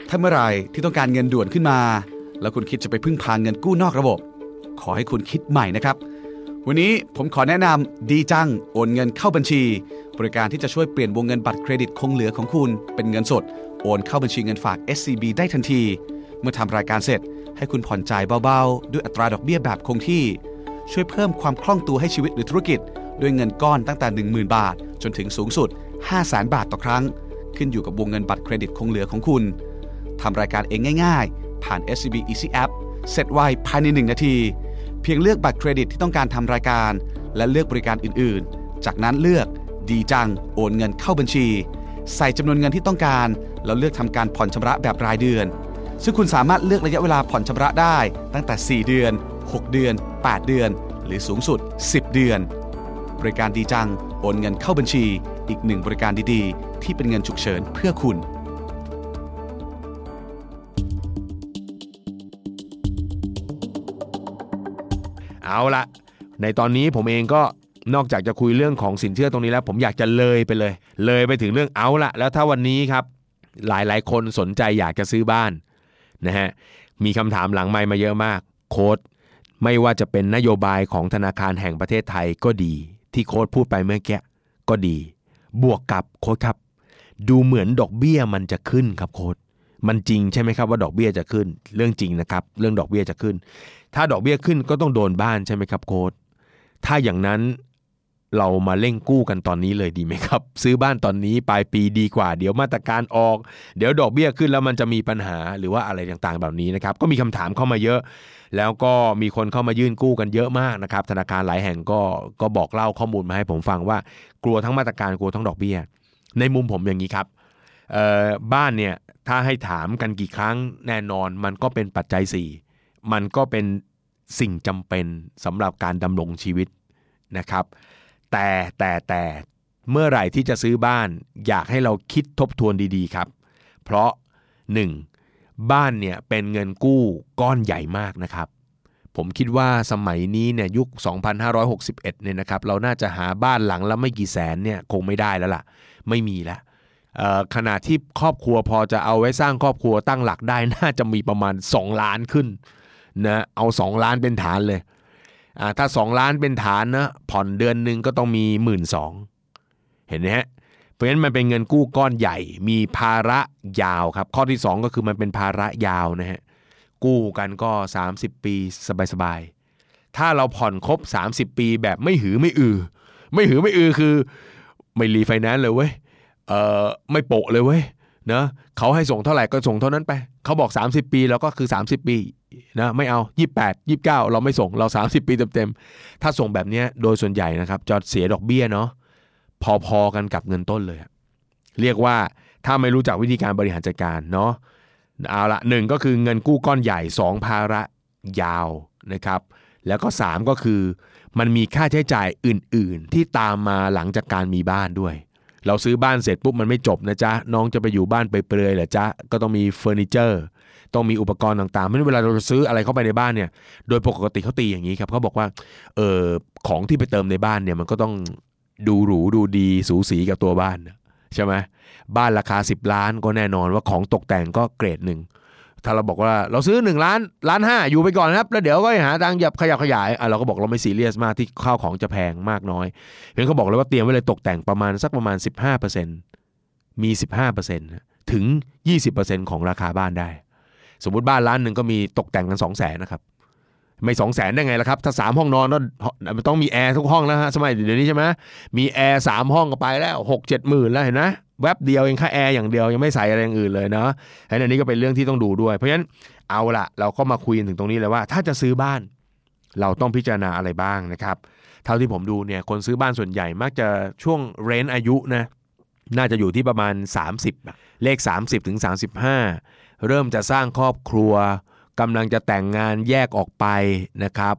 ถ้าเมื่อไหร่ที่ต้องการเงินด่วนขึ้นมา แล้วคุณคิดจะไปพึ่งพางเงินกู้นอกระบบ ขอให้คุณคิดใหม่นะครับ วันนี้ผมขอแนะนำดีจังโอนเงินเข้าบัญชี บริการที่จะช่วยเปลี่ยนวงเงินบัตรเครดิตคงเหลือของคุณเป็นเงินสด โอนเข้าบัญชีเงินฝาก SCB ได้ทันที เมื่อทำรายการเสร็จ ให้คุณผ่อนจ่ายเบาๆ ด้วยอัตราดอกเบี้ยแบบคงที่ ช่วยเพิ่มความคล่องตัวให้ชีวิตหรือธุรกิจ ด้วยเงินก้อนตั้งแต่ 10,000 บาท จนถึงสูงสุด 500,000 บาทต่อครั้ง ขึ้นอยู่กับวงเงินบัตรเครดิตคงเหลือของคุณ ทำรายการเองง่ายๆ ผ่าน SCB Easy App เสร็จไวภายใน 1 นาที เพียงเลือกบัตรเครดิตที่ต้องการทำรายการ และเลือกบริการอื่นๆ จากนั้นเลือกดีจัง โอนเงินเข้าบัญชี ใส่จำนวนเงินที่ต้องการ แล้วเลือกทำการผ่อนชำระแบบรายเดือน ซึ่งคุณสามารถเลือกระยะเวลาผ่อนชำระได้ ตั้งแต่ 4 เดือน 6 เดือน 8 เดือน หรือสูงสุด 10 เดือน บริการดีจัง โอนเงินเข้าบัญชี อีกหนึ่งบริการดีๆ ที่เป็นเงินฉุกเฉินเพื่อคุณ เอาละในตอนนี้ผมเองก็นอกจากจะคุยเรื่องของสินเชื่อตรงนี้แล้ว ผมอยากจะเลยไปเลย เลยไปถึงเรื่องเอาละแล้วถ้าวันนี้ครับ หลายๆ คนสนใจอยากจะซื้อบ้านนะฮะมีคำถามหลังไมค์มาเยอะมาก โค้ดไม่ว่าจะเป็นนโยบายของธนาคารแห่งประเทศไทยก็ดี ที่โค้ดพูดไปเมื่อกี้ก็ดี บวกกับโค้ดครับ ดูเหมือนดอกเบี้ยมันจะขึ้นครับโค้ดมันจริงใช่ไหมครับว่าดอกเบี้ยจะขึ้น เรื่องจริงนะครับ เรื่องดอกเบี้ยจะขึ้น ถ้าดอกเบี้ยขึ้นก็ต้องโดนบ้านใช่ไหมครับโค้ดถ้าอย่างนั้น เรามาเร่งกู้กันตอนนี้เลยดีไหมครับ ซื้อบ้านตอนนี้ปลายปีดีกว่า เดี๋ยวมาตรการออก เดี๋ยวดอกเบี้ยขึ้นแล้วมันจะมีปัญหาหรือว่าอะไรต่างๆ แบบนี้นะครับ ก็มีคำถามเข้ามาเยอะ แล้วก็มีคนเข้ามายื่นกู้กันเยอะมากนะครับ ธนาคารหลายแห่งก็ก็บอกเล่าข้อมูลมาให้ผมฟังว่า กลัวทั้งมาตรการกลัวทั้งดอกเบี้ย ในมุมผมอย่างนี้ครับบ้านเนี่ยถ้าให้ถามกันกี่ครั้งแน่นอนมันก็เป็นปัจจัย 4 มันก็เป็นสิ่งจำเป็นสำหรับการดำรงชีวิตนะครับ แต่แต่แต่เมื่อไหร่ที่จะซื้อบ้าน อยากให้เราคิดทบทวนดีๆครับ เพราะ 1. บ้านเนี่ยเป็นเงินกู้ก้อนใหญ่มากนะครับ ผมคิดว่าสมัยนี้เนี่ยยุค 2561 เนี่ยนะครับเราน่าจะหาบ้านหลังละไม่กี่แสนเนี่ยคงไม่ได้แล้วล่ะ ไม่มีแล้วขณะที่ครอบครัวพอจะเอาไว้สร้างครอบครัวตั้งหลักได้น่าจะมีประมาณ 2 ล้านขึ้นนะเอา 2 ล้านเป็นฐานเลย ถ้า 2 ล้านเป็นฐานนะผ่อนเดือนหนึ่งก็ต้องมี 1 2ื่นเห็นไหมฮะเพราะฉะนั้นมันเป็นเงินกู้ก้อนใหญ่ มีภาระยาวครับ ข้อที่ 2 ก็คือมันเป็นภาระยาวนะฮะกู้กันก็ 30 ปีสบายๆถ้าเราผ่อนครบ 30 ปีแบบไม่หือไม่อือ ไม่หือไม่อือคือ ไม่รีไฟแนนซ์เลยเว้ยเออไม่โปะเลยเว้ย นะเขาให้ส่งเท่าไหร่ก็ส่งเท่านั้นไป เขาบอก 30 ปีแล้วก็คือ 30 ปีนะไม่เอา 28 29 เราไม่ส่งเรา 30 ปีเต็มๆถ้าส่งแบบนี้โดยส่วนใหญ่นะครับจะเสียดอกเบี้ยเนาะพอๆกันกับเงินต้นเลย เรียกว่าถ้าไม่รู้จักวิธีการบริหารจัดการเนาะเอาละหนึ่งก็คือเงินกู้ก้อนใหญ่ 2 ภาระยาวนะครับแล้วก็ 3 ก็คือ มันมีค่าใช้จ่ายอื่น ๆ ที่ตามมาหลังจากการมีบ้านด้วย เราซื้อบ้านเสร็จปุ๊บมันไม่จบนะจ๊ะน้องจะไปอยู่บ้านไปเปลือยๆเหรอจ๊ะก็ต้องมีเฟอร์นิเจอร์ต้องมีอุปกรณ์ต่างๆเพราะฉะนั้นเวลาเราซื้ออะไรเข้าไปในบ้านเนี่ย โดยปกติเขาตีอย่างนี้ครับเขาบอกว่าเออของที่ไปเติมในบ้านเนี่ยมันก็ต้องดูหรูดูดีสูสีกับตัวบ้านใช่ไหมบ้านราคา 10 ล้านก็แน่นอนว่าของตกแต่งก็เกรดหนึ่ง ถ้าเราบอกว่าเราซื้อ1ล้านล้านห้าอยู่ไปก่อนครับแล้วเดี๋ยวก็หาทางหยับขยับขยายอะเราก็บอกเราไม่ซีเรียสมากที่ข้าวของจะแพงมากน้อยเพียงเขาบอกเลยว่าเตรียมไว้เลยตกแต่งประมาณสักประมาณ 15%มี 15%ถึง 20%ของราคาบ้านได้ สมมุติบ้านล้านหนึ่งก็มีตกแต่งกัน 2 0 0แสนนะครับไม่สองแสนได้ไงล่ะครับ ถ้าสามห้องนอนก็ต้องมีแอร์ทุกห้องแล้วฮะสมัยเดี๋ยวนี้ใช่ไหมมีแอร์สามห้องก็ไปแล้วหกเจ็ดหมื่นแล้วเห็นไหม แวบเดียวเองค่าแอร์อย่างเดียวยังไม่ใส่อะไรอย่างอื่นเลยเนาะอันนี้ก็เป็นเรื่องที่ต้องดูด้วย เพราะฉะนั้นเอาละเราก็มาคุยถึงตรงนี้เลยว่า ถ้าจะซื้อบ้าน เราต้องพิจารณาอะไรบ้างนะครับ เท่าที่ผมดูเนี่ยคนซื้อบ้านส่วนใหญ่มักจะช่วงเรนอายุนะน่าจะอยู่ที่ประมาณ 30 เลข 30ถึง35 เริ่มจะสร้างครอบครัวกำลังจะแต่งงานแยกออกไปนะครับ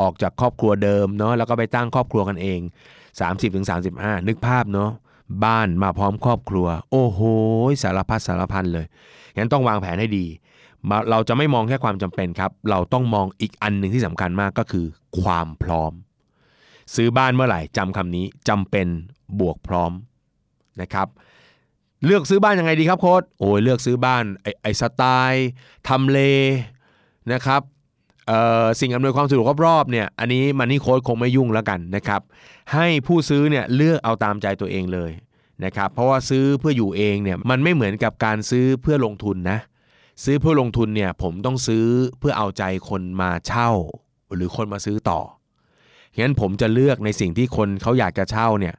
ออกจากครอบครัวเดิมเนาะแล้วก็ไปตั้งครอบครัวกันเอง 30-35ถึง35นึกภาพเนาะ บ้านมาพร้อมครอบครัว โอ้โหสารพัดสารพันเลยงั้นต้องวางแผนให้ดีมาเราจะไม่มองแค่ความจำเป็นครับ เราต้องมองอีกอันหนึ่งที่สำคัญมากก็คือ ความพร้อม ซื้อบ้านเมื่อไหร่จำคำนี้จำเป็นบวกพร้อมนะครับ เลือกซื้อบ้านยังไงดีครับโค้ดโอ้ยเลือกซื้อบ้านไอไอสไตล์ทำเลนะครับ สิ่งอำนวยความสะดวกรอบๆเนี่ยอันนี้มันนี่โค้ดคงไม่ยุ่งแล้วกันนะครับให้ผู้ซื้อเนี่ยเลือกเอาตามใจตัวเองเลยนะครับเพราะว่าซื้อเพื่ออยู่เองเนี่ยมันไม่เหมือนกับการซื้อเพื่อลงทุนนะซื้อเพื่อลงทุนเนี่ยผมต้องซื้อเพื่อเอาใจคนมาเช่า หรือคนมาซื้อต่องั้นผมจะเลือกในสิ่งที่คนเขาอยากจะเช่าเนี่ย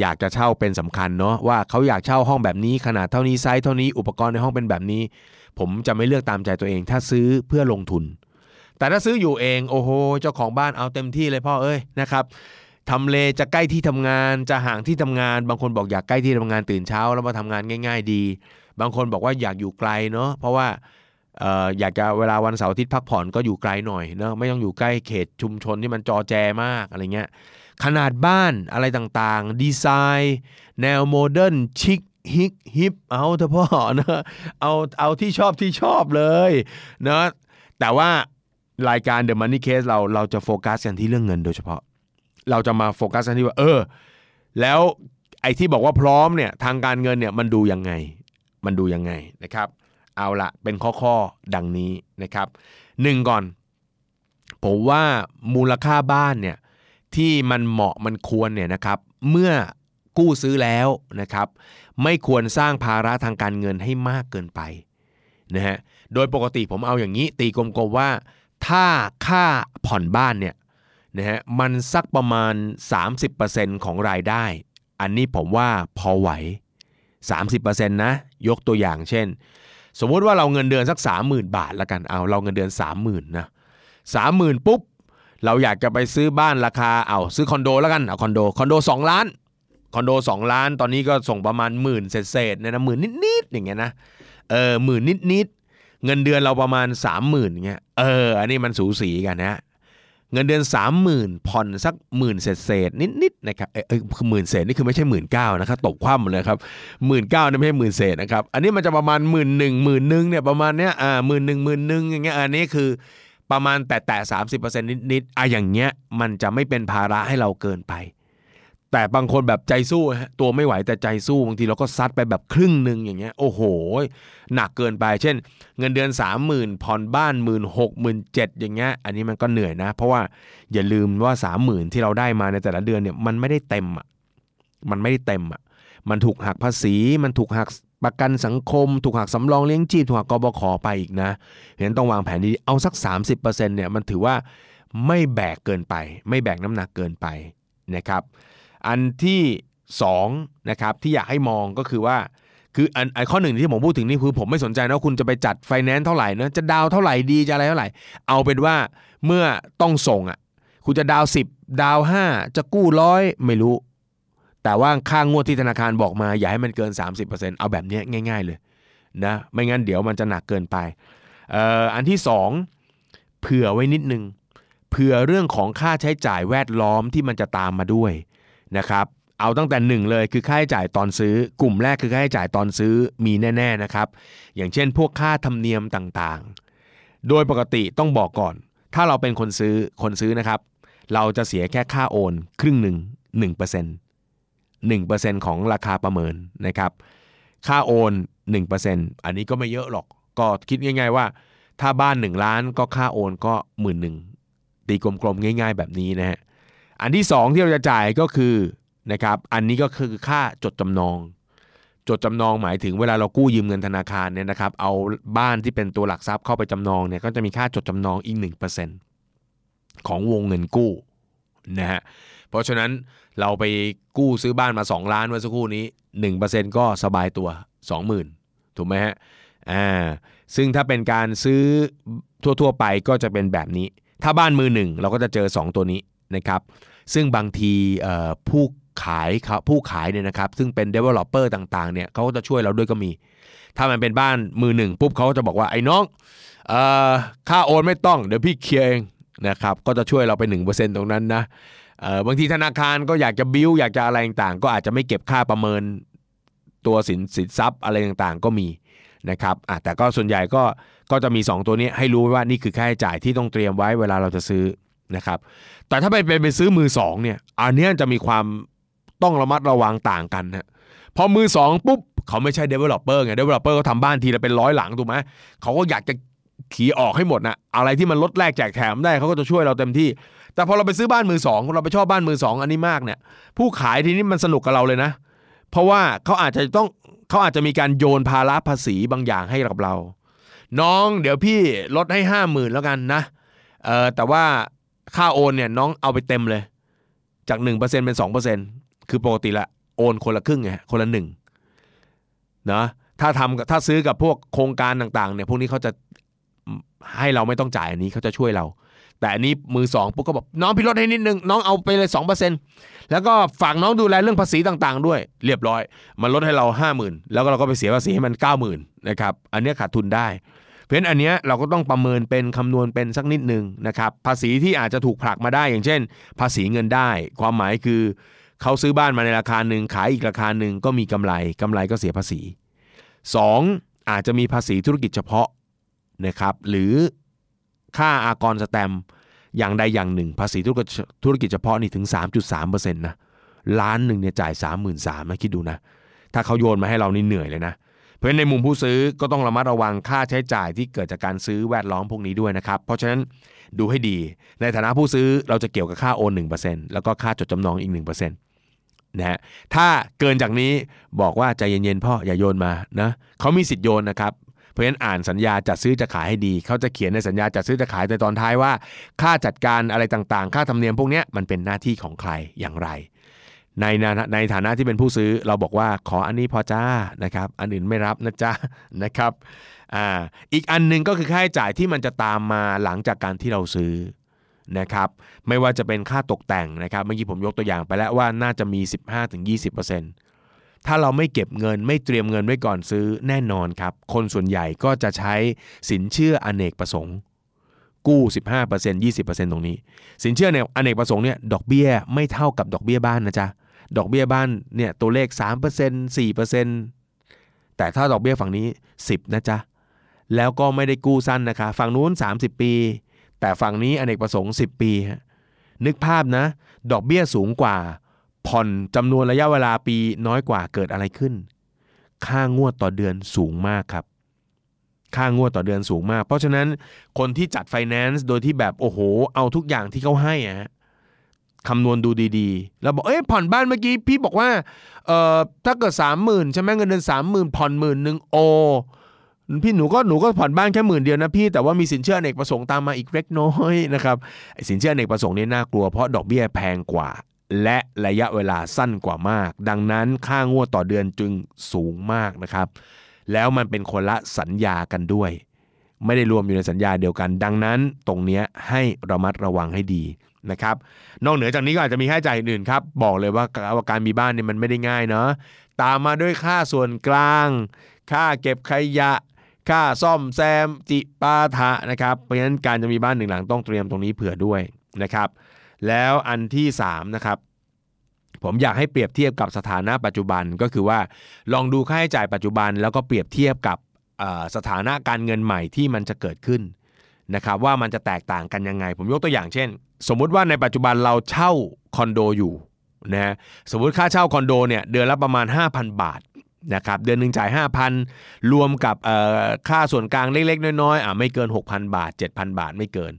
อยากจะเช่าเป็นสำคัญเนาะว่าเขาอยากเช่าห้องแบบนี้ขนาดเท่านี้ไซส์เท่านี้อุปกรณ์ในห้องเป็นแบบนี้ ผมจะไม่เลือกตามใจตัวเอง ถ้าซื้อเพื่อลงทุน แต่ถ้าซื้ออยู่เองโอ้โหเจ้าของบ้านเอาเต็มที่เลยพ่อเอ้ยนะครับทำเลจะใกล้ที่ทำงานจะห่างที่ทำงาน บางคนบอกอยากใกล้ที่ทำงานตื่นเช้า แล้วมาทำงานง่าย ๆ ดี บางคนบอกว่าอยากอยู่ไกลเนาะเพราะว่าอยากจะเวลาวันเสาร์อาทิตย์พักผ่อนก็อยู่ไกลหน่อยเนาะไม่ต้องอยู่ใกล้เขตชุมชนที่มันจอแจมากอะไรเงี้ยขนาดบ้านอะไรต่างๆ ดีไซน์ แนว modern chic ฮิก hip เอาเถอะพ่อนะเอาเอาที่ชอบที่ชอบเลยเนะแต่ว่า รายการ The Money Case เราเราจะโฟกัสกันที่เรื่องเงินโดยเฉพาะ เราจะมาโฟกัสกันที่ว่า เออ แล้วไอ้ที่บอกว่าพร้อมเนี่ยทางการเงินเนี่ยมันดูยังไง มันดูยังไงนะครับ เอาละเป็นข้อๆดังนี้นะครับหนึ่งก่อน ผมว่ามูลค่าบ้านเนี่ยที่มันเหมาะมันควรเนี่ยนะครับ เมื่อกู้ซื้อแล้วนะครับ ไม่ควรสร้างภาระทางการเงินให้มากเกินไปนะฮะโดยปกติผมเอาอย่างนี้ตีกลมๆว่า ถ้าค่าผ่อนบ้านเนี่ยนะฮะมันสักประมาณ 30%ของรายได้ อันนี้ผมว่าพอไหว 30%นะยกตัวอย่างเช่น สมมุติว่าเราเงินเดือนสัก 30,000 บาทละกันเอาเราเงินเดือน 30,000นะ30,000ปุ๊บเราอยากจะไปซื้อบ้านราคาเอาซื้อคอนโดแล้วกันเอาคอนโดคอนโด 2 ล้านคอนโด 2 ล้าน ตอนนี้ก็ส่งประมาณหมื่นเศษๆเนี่ยนะหมื่นนิดๆอย่างเงี้ยนะเออหมื่นนิดๆ เงินเดือนเราประมาณ 30,000อย่างเงี้ยเอออันนี้มันสูสีกันนะเงินเดือน 30,000ผ่อนสักหมื่นเศษๆนิดๆนะครับเออคือหมื่นเศษนี่คือไม่ใช่หมื่นเก้านะครับตกคว่ำเลยครับหมื่นเก้านี่ไม่ใช่หมื่นเศษนะครับอันนี้มันจะประมาณหมื่นหนึ่งหมื่นหนึ่งเนี่ยประมาณเนี้ยอ่าหมื่นหนึ่งหมื่นหนึ่งอย่างเงี้ยอันนี้คือประมาณแต่แต่สามสิบเปอร์เซ็นต์นิดๆอะอย่างเงี้ยมันจะไม่เป็นภาระให้เราเกินไป แต่บางคนแบบใจสู้ฮะตัวไม่ไหวแต่ใจสู้บางทีเราก็ซัดไปแบบครึ่งหนึ่งอย่างเงี้ยโอ้โห หนักเกินไป เช่น เงินเดือน 3 0,000ผ่อนบ้านหมื่นหกหมื่นเจ็ดอย่างเงี้ยอันนี้มันก็เหนื่อยนะ เพราะว่าอย่าลืมว่า 3 0,000 ที่เราได้มาในแต่ละเดือนเนี่ยมันไม่ได้เต็มอะมันไม่ได้เต็มอะมันถูกหักภาษีมันถูกหักประกันสังคม ถูกหักสำรองเลี้ยงชีพถูกหักกบขไปอีกนะเห็นต้องวางแผนดีเอาสัก 30%เนี่ยมันถือว่าไม่แบกเกินไป ไม่แบกน้ำหนักเกินไปนะครับ อันที่2นะครับที่อยากให้มองก็คือว่าคืออันอันข้อหนึ่งที่ผมพูดถึงนี่คือผมไม่สนใจนะว่าคุณจะไปจัดไฟแนนซ์เท่าไหร่นะจะดาวเท่าไหร่ดีจะอะไรเท่าไหร่ เอาเป็นว่าเมื่อต้องส่งอะคุณจะดาว10 ดาว 5 จะกู้ร้อยไม่รู้ แต่ว่าค่างวดที่ธนาคารบอกมา อย่าให้มันเกิน 30%เอาแบบนี้ง่าย ๆเลยนะไม่งั้นเดี๋ยวมันจะหนักเกินไปเอ่ออันที่สองเผื่อไว้นิดนึง เผื่อเรื่องของค่าใช้จ่ายแวดล้อมที่มันจะตามมาด้วย นะครับเอาตั้งแต่หนึ่งเลยคือค่าใช้จ่ายตอนซื้อกลุ่มแรกคือค่าใช้จ่ายตอนซื้อมีแน่ๆนะครับ อย่างเช่น พวกค่าธรรมเนียมต่างๆ โดยปกติต้องบอกก่อน ถ้าเราเป็นคนซื้อคนซื้อนะครับ เราจะเสียแค่ค่าโอนครึ่งหนึ่ง1% 1%ของราคาประเมินนะครับ ค่าโอน 1%อันนี้ก็ไม่เยอะหรอก ก็คิดง่าย ๆว่า ถ้าบ้าน 1 ล้านก็ค่าโอนก็หมื่นหนึ่งตีกลมๆง่าย ๆ แบบนี้นะฮะ อันที่ 2 ที่เราจะจ่ายก็คือนะครับอันนี้ก็คือค่าจดจำนอง จดจำนองหมายถึงเวลาเรากู้ยืมเงินธนาคารเนี่ยนะครับ เอาบ้านที่เป็นตัวหลักทรัพย์เข้าไปจำนองเนี่ยก็จะมีค่าจดจำนองอีก 1%ของวงเงินกู้นะฮะเพราะฉะนั้นเราไปกู้ซื้อบ้านมา 2 ล้านเมื่อสักครู่นี้ 1%ก็สบายตัว 20,000 ถูกไหมฮะอ่าซึ่งถ้าเป็นการซื้อทั่วๆไปก็จะเป็นแบบนี้ ถ้าบ้านมือหนึ่งเราก็จะเจอ 2 ตัวนี้นะครับ ซึ่งบางทีผู้ขายครับผู้ขายเนี่ยนะครับซึ่งเป็น developer ต่างๆเนี่ยเขาก็จะช่วยเราด้วยก็มี ถ้ามันเป็นบ้านมือหนึ่งปุ๊บเขาก็จะบอกว่าไอ้น้องอค่าโอนไม่ต้องเดี๋ยวพี่เคลียร์เองนะครับก็จะช่วยเราไป1%ตรงนั้นนะบางทีธนาคารก็อยากจะบิวอยากจะอะไรต่างๆ ก็อาจจะไม่เก็บค่าประเมินตัวสินสินทรัพย์อะไรต่างๆ ก็มีนะครับแต่ก็ส่วนใหญ่ก็ก็จะมี 2 ตัวนี้ให้รู้ว่านี่คือค่าใช้จ่ายที่ต้องเตรียมไว้เวลาเราจะซื้อ นะครับ แต่ถ้าไปเป็นไปซื้อมือสองเนี่ย อันเนี้ยจะมีความต้องระมัดระวังต่างกันนะพอมือสองปุ๊บเขาไม่ใช่ developer ไง developer เขาทำบ้านทีละเป็นร้อยหลังถูกไหมเขาก็อยากจะขี่ออกให้หมดนะอะไรที่มันลดแลกแจกแถมได้เขาก็จะช่วยเราเต็มที่ แต่พอเราไปซื้อบ้านมือสองเราไปชอบบ้านมือสองอันนี้มากเนี่ย ผู้ขายทีนี้มันสนุกกับเราเลยนะ เพราะว่าเขาอาจจะต้องเขาอาจจะมีการโยนภาระภาษีบางอย่างให้กับเรา น้องเดี๋ยวพี่ลดให้ห้าหมื่นแล้วกันนะเออแต่ว่า ค่าโอนเนี่ยน้องเอาไปเต็มเลย จาก 1%เป็น 2%คือปกติละโอนคนละครึ่งไงคนละหนึ่งนะถ้าทำถ้าซื้อกับพวกโครงการต่างๆเนี่ยพวกนี้เขาจะให้เราไม่ต้องจ่ายอันนี้เขาจะช่วยเรา แต่อันนี้มือสองปุ๊บก็บอกน้องพี่ลดให้นิดนึงน้องเอาไปเลย 2%แล้วก็ฝากน้องดูแลเรื่องภาษีต่างๆ ด้วย เรียบร้อย มันลดให้เรา 50,000 แล้วก็เราก็ไปเสียภาษีให้มัน 90,000นะครับอันนี้ขาดทุนได้ ราะฉะนั้นอันเนี้ยเราก็ต้องประเมินเป็นคำนวณเป็นสักนิดหนึ่งนะครับภาษีที่อาจจะถูกผลักมาได้ อย่างเช่น ภาษีเงินได้ ความหมายคือเขาซื้อบ้านมาในราคาหนึ่งขายอีกราคาหนึ่งก็มีกำไรกำไรก็เสียภาษี 2. อาจจะมีภาษีธุรกิจเฉพาะนะครับหรือค่าอากรสแตมอย่างใดอย่างหนึ่ง ภาษีธุรกิจธุรกิจเฉพาะนี่ถึง 3.3%นะล้านหนึ่งเนี่ยจ่าย 33,000นะคิดดูนะถ้าเขาโยนมาให้เรานี่เหนื่อยเลยนะ เพราะฉะนั้นในมุมผู้ซื้อก็ต้องระมัดระวังค่าใช้จ่ายที่เกิดจากการซื้อแวดล้อมพวกนี้ด้วยนะครับ เพราะฉะนั้นดูให้ดี ในฐานะผู้ซื้อเราจะเกี่ยวกับค่าโอน1%แล้วก็ค่าจดจำนองอีก 1%นะฮะถ้าเกินจากนี้บอกว่าใจเย็นๆพ่ออย่าโยนมานะเขามีสิทธิ์โยนนะครับเพราะฉะนั้นอ่านสัญญาจัดซื้อจะขายให้ดี เขาจะเขียนในสัญญาจัดซื้อจะขายแต่ตอนท้ายว่า ค่าจัดการอะไรต่างๆ ค่าธรรมเนียมพวกนี้มันเป็นหน้าที่ของใครอย่างไร ในในฐานะที่เป็นผู้ซื้อเราบอกว่าขออันนี้พอจ้านะครับ อันอื่นไม่รับนะจ๊ะนะครับอ่าอีกอันหนึงก็คือค่าใช้จ่ายที่มันจะตามมาหลังจากการที่เราซื้อนะครับ ไม่ว่าจะเป็นค่าตกแต่งนะครับเมื่อกี้ผมยกตัวอย่างไปแล้วว่าน่าจะมี 15-20%ถ้าเราไม่เก็บเงินไม่เตรียมเงินไว้ก่อนซื้อแน่นอนครับ คนส่วนใหญ่ก็จะใช้สินเชื่ออเนกประสงค์กู้ 15% 20%ตรงนี้ สินเชื่อเนี่ยอเนกประสงค์เนี่ยดอกเบี้ยไม่เท่ากับดอกเบี้ยบ้านนะจ๊ะ ดอกเบี้ยบ้านเนี่ยตัวเลข 3% 4%แต่ถ้าดอกเบี้ยฝั่งนี้ 10 นะจ๊ะ แล้วก็ไม่ได้กู้สั้นนะคะ ฝั่งนู้น 30 ปี แต่ฝั่งนี้อเนกประสงค์ 10 ปีฮะนึกภาพนะ ดอกเบี้ยสูงกว่า ผ่อนจำนวนระยะเวลาปีน้อยกว่าเกิดอะไรขึ้น ค่างวดต่อเดือนสูงมากครับ ค่างวดต่อเดือนสูงมาก เพราะฉะนั้นคนที่จัดไฟแนนซ์โดยที่แบบโอ้โห เอาทุกอย่างที่เขาให้อะ คำนวณดูดีๆ แล้วบอกเอ้ยผ่อนบ้านเมื่อกี้พี่บอกว่าเอ่อถ้าเกิดสามหมื่นใช่ไหมเงินเดือนสามหมื่นผ่อนหมื่นหนึ่งโอพี่หนูก็หนูก็ผ่อนบ้านแค่หมื่นเดียวนะพี่แต่ว่ามีสินเชื่อเนกประสงค์ตามมาอีกเล็กน้อยนะครับสินเชื่ออเนกประสงค์นี่น่ากลัวเพราะดอกเบี้ยแพงกว่า และระยะเวลาสั้นกว่ามาก ดังนั้นค่างวดต่อเดือนจึงสูงมากนะครับ แล้วมันเป็นคนละสัญญากันด้วย ไม่ได้รวมอยู่ในสัญญาเดียวกัน ดังนั้นตรงนี้ให้ระมัดระวังให้ดีนะครับ นอกเหนือจากนี้ก็อาจจะมีค่าใช้จ่ายอื่นครับ บอกเลยว่าการมีบ้านเนี่ยมันไม่ได้ง่ายเนาะตามมาด้วยค่าส่วนกลาง ค่าเก็บขยะ ค่าซ่อมแซมจิปาถะนะครับ เพราะฉะนั้นการจะมีบ้านหนึ่งหลังต้องเตรียมตรงนี้เผื่อด้วยนะครับ แล้วอันที่3นะครับผมอยากให้เปรียบเทียบกับสถานะปัจจุบันก็คือว่าลองดูค่าใช้จ่ายปัจจุบันแล้วก็เปรียบเทียบกับ สถานะการเงินใหม่ที่มันจะเกิดขึ้นนะครับว่ามันจะแตกต่างกันยังไง ผมยกตัวอย่างเช่น สมมุติว่าในปัจจุบันเราเช่าคอนโดอยู่นะสมมุติค่าเช่าคอนโดเนี่ยเดือนละประมาณ 5,000 บาทนะครับเดือนหนึ่งจ่าย 5,000 รวมกับค่าส่วนกลางเล็กๆ น้อยๆอะไม่เกิน 6,000 บาท 7,000 บาทไม่เกิน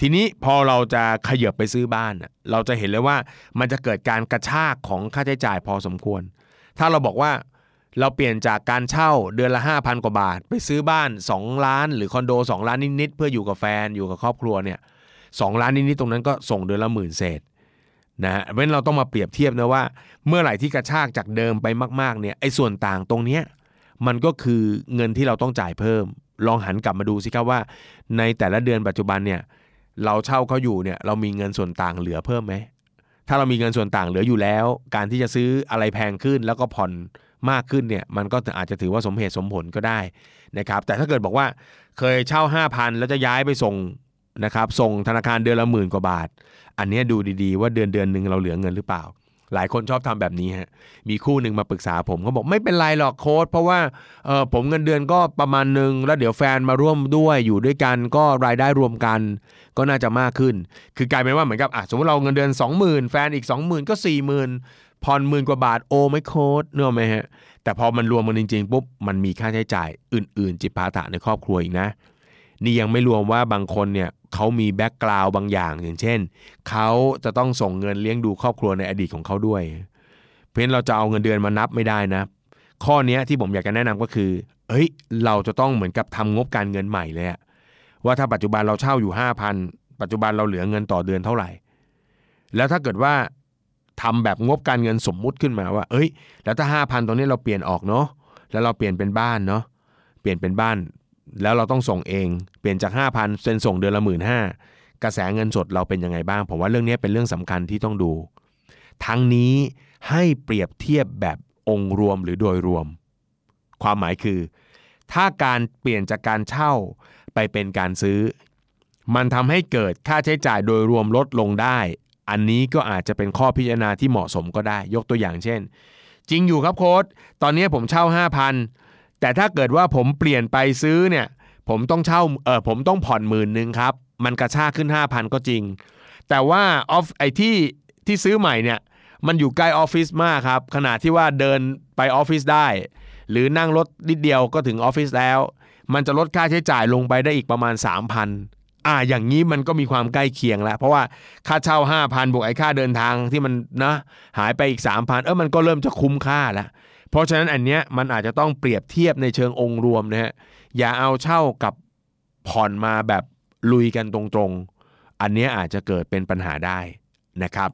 ทีนี้พอเราจะขยับไปซื้อบ้าน เราจะเห็นเลยว่ามันจะเกิดการกระชากของค่าใช้จ่ายพอสมควร ถ้าเราบอกว่า เราเปลี่ยนจากการเช่าเดือนละ 5,000 กว่าบาท ไปซื้อบ้าน 2 ล้าน หรือคอนโด 2 ล้านนิดๆเพื่ออยู่กับแฟนอยู่กับครอบครัวเนี่ยสล้านนิดๆตรงนั้นก็ส่งเดือนละหมื่นเศษนะฮะเพราะเราต้องมาเปรียบเทียบนะว่า เมื่อไหร่ที่กระชากจากเดิมไปมากๆเนี่ยไอ้ส่วนต่างตรงเนี้ยมันก็คือเงินที่เราต้องจ่ายเพิ่ม ลองหันกลับมาดูสิครับว่า ในแต่ละเดือนปัจจุบันเนี่ยเราเช่าเขาอยู่เนี่ยเรามีเงินส่วนต่างเหลือเพิ่มไหมถ้าเรามีเงินส่วนต่างเหลืออยู่แล้ว การที่จะซื้ออะไรแพงขึ้นแล้วก็ผ่อน มากขึ้นเนี่ยมันก็อาจจะถือว่าสมเหตุสมผลก็ได้นะครับแต่ถ้าเกิดบอกว่าเคยเช่า 5,000 แล้วจะย้ายไปส่งนะครับส่งธนาคารเดือนละหมื่นกว่าบาท อันนี้ดูดีๆ ว่าเดือนเดือนหนึ่งเราเหลือเงินหรือเปล่า หลายคนชอบทำแบบนี้ฮะมีคู่หนึ่งมาปรึกษาผมเขาบอกไม่เป็นไรหรอกโค้ดเพราะว่าเออผมเงินเดือนก็ประมาณหนึ่งแล้วเดี๋ยวแฟนมาร่วมด้วยอยู่ด้วยกันก็รายได้รวมกัน ก็น่าจะมากขึ้น คือกลายเป็นว่าเหมือนกับอะสมมติเราเงินเดือน 20,000 แฟนอีก 20,000 ก็ 40,000 ผ่อนหมื่นกว่าบาทโอไม่โค้ดเนอะไหมฮะแต่พอมันรวมกันจริงๆปุ๊บมันมีค่าใช้จ่ายอื่น ๆ จิปาถะในครอบครัวอีกนะ นี่ยังไม่รวมว่าบางคนเนี่ยเขามีแบ็กกราวบางอย่างอย่างเช่นเขาจะต้องส่งเงินเลี้ยงดูครอบครัวในอดีตของเขาด้วย เพราะฉะนั้นเราจะเอาเงินเดือนมานับไม่ได้นะ ข้อนี้ที่ผมอยากจะแนะนำก็คือ เอ้ย เราจะต้องเหมือนกับทำงบการเงินใหม่เลยว่าถ้าปัจจุบันเราเช่าอยู่ 5,000 ปัจจุบันเราเหลือเงินต่อเดือนเท่าไหร่ แล้วถ้าเกิดว่า ทำแบบงบการเงินสมมุติขึ้นมาว่า เอ้ย แล้วถ้า 5,000ตรงนี้เราเปลี่ยนออกเนาะแล้วเราเปลี่ยนเป็นบ้านเนาะเปลี่ยนเป็นบ้าน แล้วเราต้องส่งเอง เปลี่ยนจาก 5,000เซ็นส่งเดือนละหมื่นห้ากระแสเงินสดเราเป็นยังไงบ้าง ผมว่าเรื่องนี้เป็นเรื่องสำคัญที่ต้องดู ทั้งนี้ให้เปรียบเทียบแบบองค์รวมหรือโดยรวม ความหมายคือ ถ้าการเปลี่ยนจากการเช่าไปเป็นการซื้อ มันทำให้เกิดค่าใช้จ่ายโดยรวมลดลงได้ อันนี้ก็อาจจะเป็นข้อพิจารณาที่เหมาะสมก็ได้ ยกตัวอย่างเช่น จริงอยู่ครับโค้ดตอนนี้ผมเช่า 5,000 แต่ถ้าเกิดว่าผมเปลี่ยนไปซื้อเนี่ยผมต้องเช่าเออผมต้องผ่อนหมื่นหนึ่งครับ มันกระชากขึ้น 5,000 ก็จริง แต่ว่าออฟไอที่ที่ซื้อใหม่เนี่ยมันอยู่ใกล้ออฟฟิศมากครับขนาดที่ว่าเดินไปออฟฟิศได้ หรือนั่งรถนิดเดียวก็ถึงออฟฟิศแล้ว มันจะลดค่าใช้จ่ายลงไปได้อีกประมาณ 3,000 อ่าอย่างนี้มันก็มีความใกล้เคียงแล้ว เพราะว่าค่าเช่า 5,000บวกไอ้ค่าเดินทางที่มันนะหายไปอีก 3,000 เออมันก็เริ่มจะคุ้มค่าแล้ว เพราะฉะนั้นอันเนี้ยมันอาจจะต้องเปรียบเทียบในเชิงองค์รวมนะฮะอย่าเอาเช่ากับผ่อนมาแบบลุยกันตรงๆ อันเนี้ยอาจจะเกิดเป็นปัญหาได้นะครับ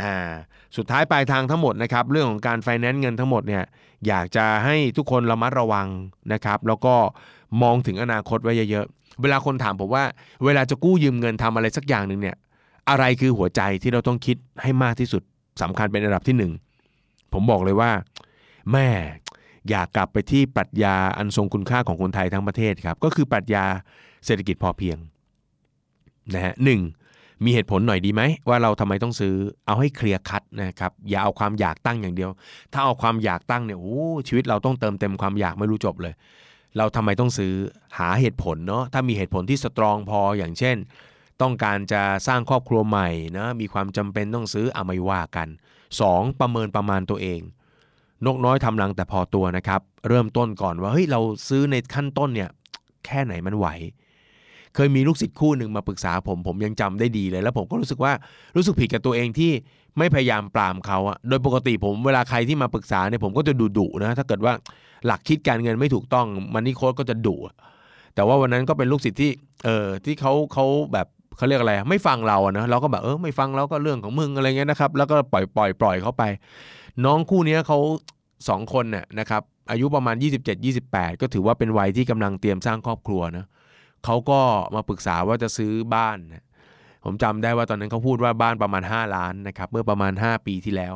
อ่าสุดท้ายปลายทางทั้งหมดนะครับเรื่องของการไฟแนนซ์เงินทั้งหมดเนี่ยอยากจะให้ทุกคนระมัดระวังนะครับ แล้วก็ มองถึงอนาคตไว้เยอะเวลาคนถามผมว่า เวลาจะกู้ยืมเงินทำอะไรสักอย่างหนึ่งเนี่ย อะไรคือหัวใจที่เราต้องคิดให้มากที่สุดสำคัญเป็นอันดับที่หนึ่งผมบอกเลยว่า แม่อยากกลับไปที่ปรัชญาอันทรงคุณค่าของคนไทยทั้งประเทศครับ ก็คือปรัชญาเศรษฐกิจพอเพียงนะฮะหนึ่งมีเหตุผลหน่อยดีไหมว่าเราทำไมต้องซื้อเอาให้เคลียร์คัดนะครับอย่าเอาความอยากตั้งอย่างเดียว ถ้าเอาความอยากตั้งเนี่ยโอ้ชีวิตเราต้องเติมเต็มความอยากไม่รู้จบเลย เราทำไมต้องซื้อหาเหตุผลเนาะถ้ามีเหตุผลที่สตรองพออย่างเช่น ต้องการจะสร้างครอบครัวใหม่นะมีความจำเป็นต้องซื้ออาไม่ว่ากัน 2. ประเมินประมาณตัวเอง นกน้อยทำรังแต่พอตัวนะครับ เริ่มต้นก่อนว่าเฮ้ยเราซื้อในขั้นต้นเนี่ยแค่ไหนมันไหวเคยมีลูกศิษย์คู่หนึ่งมาปรึกษาผมผมยังจำได้ดีเลย แล้วผมก็รู้สึกว่ารู้สึกผิดกับตัวเองที่ ไม่พยายามปรามเขาอะโดยปกติผมเวลาใครที่มาปรึกษาเนี่ยผมก็จะดุดุนะถ้าเกิดว่าหลักคิดการเงินไม่ถูกต้องมันนี่โค้ดก็จะดุแต่ว่าวันนั้นก็เป็นลูกศิษย์ที่เออที่เขาเขาแบบเขาเรียกอะไรไม่ฟังเราอะนะเราก็แบบเออไม่ฟังเราก็เรื่องของมึงอะไรเงี้ยนะครับ แล้วก็ปล่อยปล่อยปล่อยเขาไป น้องคู่นี้เขาสองคนเนี่ยนะครับอายุประมาณ 27-28 ก็ถือว่าเป็นวัยที่กำลังเตรียมสร้างครอบครัวนะเขาก็มาปรึกษาว่าจะซื้อบ้านนะ ผมจำได้ว่าตอนนั้นเขาพูดว่าบ้านประมาณ 5 ล้านนะครับเมื่อประมาณ 5 ปีที่แล้ว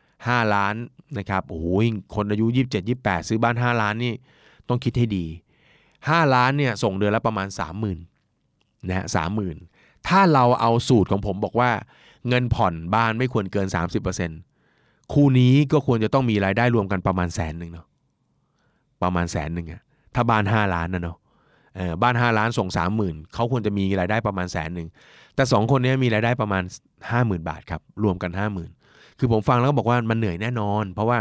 5 ล้านนะครับโอ้โหคนอายุ 27 28 ซื้อบ้าน 5 ล้านนี่ต้องคิดให้ดี 5 ล้านเนี่ยส่งเดือนละประมาณ 30,000นะฮะสามหมื่นถ้าเราเอาสูตรของผมบอกว่าเงินผ่อนบ้านไม่ควรเกิน 30%คู่นี้ก็ควรจะต้องมีรายได้รวมกันประมาณแสนหนึ่งเนาะประมาณแสนหนึ่งอะถ้าบ้าน 5 ล้านนะเนาะบ้าน 5 ล้านส่ง 30,000เขาควรจะมีรายได้ประมาณแสนหนึ่ง แต่ 2 คนนี้มีรายได้ประมาณ 50,000 บาทครับ รวมกัน 50,000 คือผมฟังแล้วก็บอกว่ามันเหนื่อยแน่นอน เพราะว่า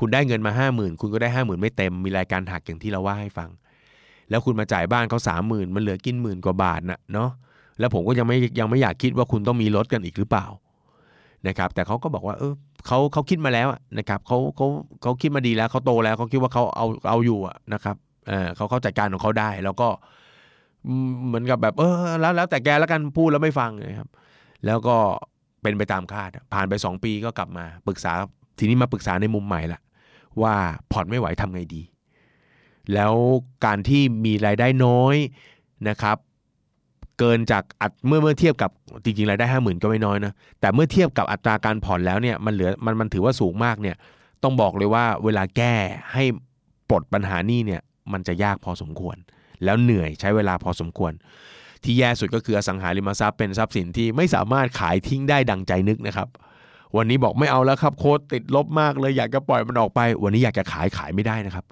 คุณได้เงินมา 50,000 คุณก็ได้ 50,000 ไม่เต็ม มีรายการหักอย่างที่เราว่าให้ฟัง แล้วคุณมาจ่ายบ้านเขา30,000 มันเหลือกินหมื่นกว่าบาทนะเนาะ แล้วผมก็ยังไม่ยังไม่อยากคิดว่าคุณต้องมีรถกันอีกหรือเปล่านะครับ แต่เขาก็บอกว่าเออเขาเขาคิดมาแล้วนะครับเขาเขาเขาคิดมาดีแล้วเขาโตแล้วเขาคิดว่าเขาเอาเอาอยู่อะนะครับเออเขาเขาจัดการของเขาได้แล้วก็ เหมือนกับแบบเออแล้วแล้วแต่แกแล้วกันพูดแล้วไม่ฟังนะครับ แล้วก็เป็นไปตามคาด ผ่านไป 2 ปีก็กลับมาปรึกษาทีนี้มาปรึกษาในมุมใหม่ละว่าผ่อนไม่ไหวทำไงดี แล้วการที่มีรายได้น้อยนะครับ เกินจากอัดเมื่อเมื่อเทียบกับจริงๆรายได้ห้าหมื่นก็ไม่น้อยนะแต่เมื่อเทียบกับอัตราการผ่อนแล้วเนี่ยมันเหลือมันมันถือว่าสูงมากเนี่ยต้องบอกเลยว่าเวลาแก้ให้ปลดปัญหานี้เนี่ยมันจะยากพอสมควร แล้วเหนื่อยใช้เวลาพอสมควร ที่แย่สุดก็คืออสังหาริมทรัพย์เป็นทรัพย์สินที่ไม่สามารถขายทิ้งได้ดังใจนึกนะครับ วันนี้บอกไม่เอาแล้วครับโค้ดติดลบมากเลยอยากจะปล่อยมันออกไป วันนี้อยากจะขายขายไม่ได้นะครับ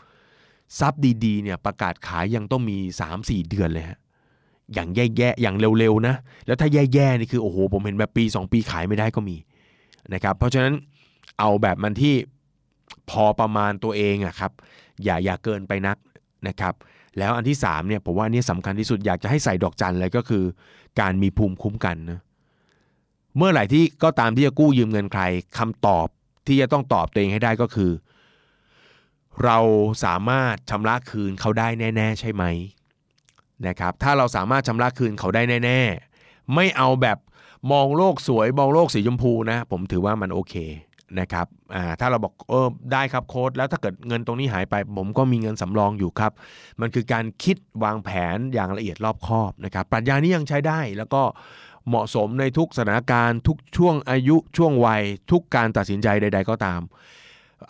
ทรัพย์ดีๆเนี่ยประกาศขายยังต้องมี 3-4 เดือนเลยฮะอย่างแย่ๆอย่างเร็วๆนะ แล้วถ้าแย่ๆนี่คือโอ้โหผมเห็นแบบปี 2 ปีขายไม่ได้ก็มีนะครับเพราะฉะนั้นเอาแบบมันที่พอประมาณตัวเองอะครับอย่าอย่าเกินไปนักนะครับ แล้วอันที่3เนี่ยผมว่าอันนี้สำคัญที่สุดอยากจะให้ใส่ดอกจันเลยก็คือ การมีภูมิคุ้มกันนะเมื่อไหร่ที่ก็ตามที่จะกู้ยืมเงินใครคำตอบที่จะต้องตอบตัวเองให้ได้ก็คือ เราสามารถชำระคืนเขาได้แน่ ๆ ใช่ไหมนะครับถ้าเราสามารถชำระคืนเขาได้แน่ ๆ ไม่เอาแบบมองโลกสวยมองโลกสีชมพูนะ ผมถือว่ามันโอเค นะครับถ้าเราบอกเออได้ครับโค้ดแล้วถ้าเกิดเงินตรงนี้หายไปผมก็มีเงินสำรองอยู่ครับ มันคือการคิดวางแผนอย่างละเอียดรอบคอบนะครับปรัชญานี้ยังใช้ได้แล้วก็เหมาะสมในทุกสถานการณ์ทุกช่วงอายุช่วงวัย ทุกการตัดสินใจใด ๆ ก็ตาม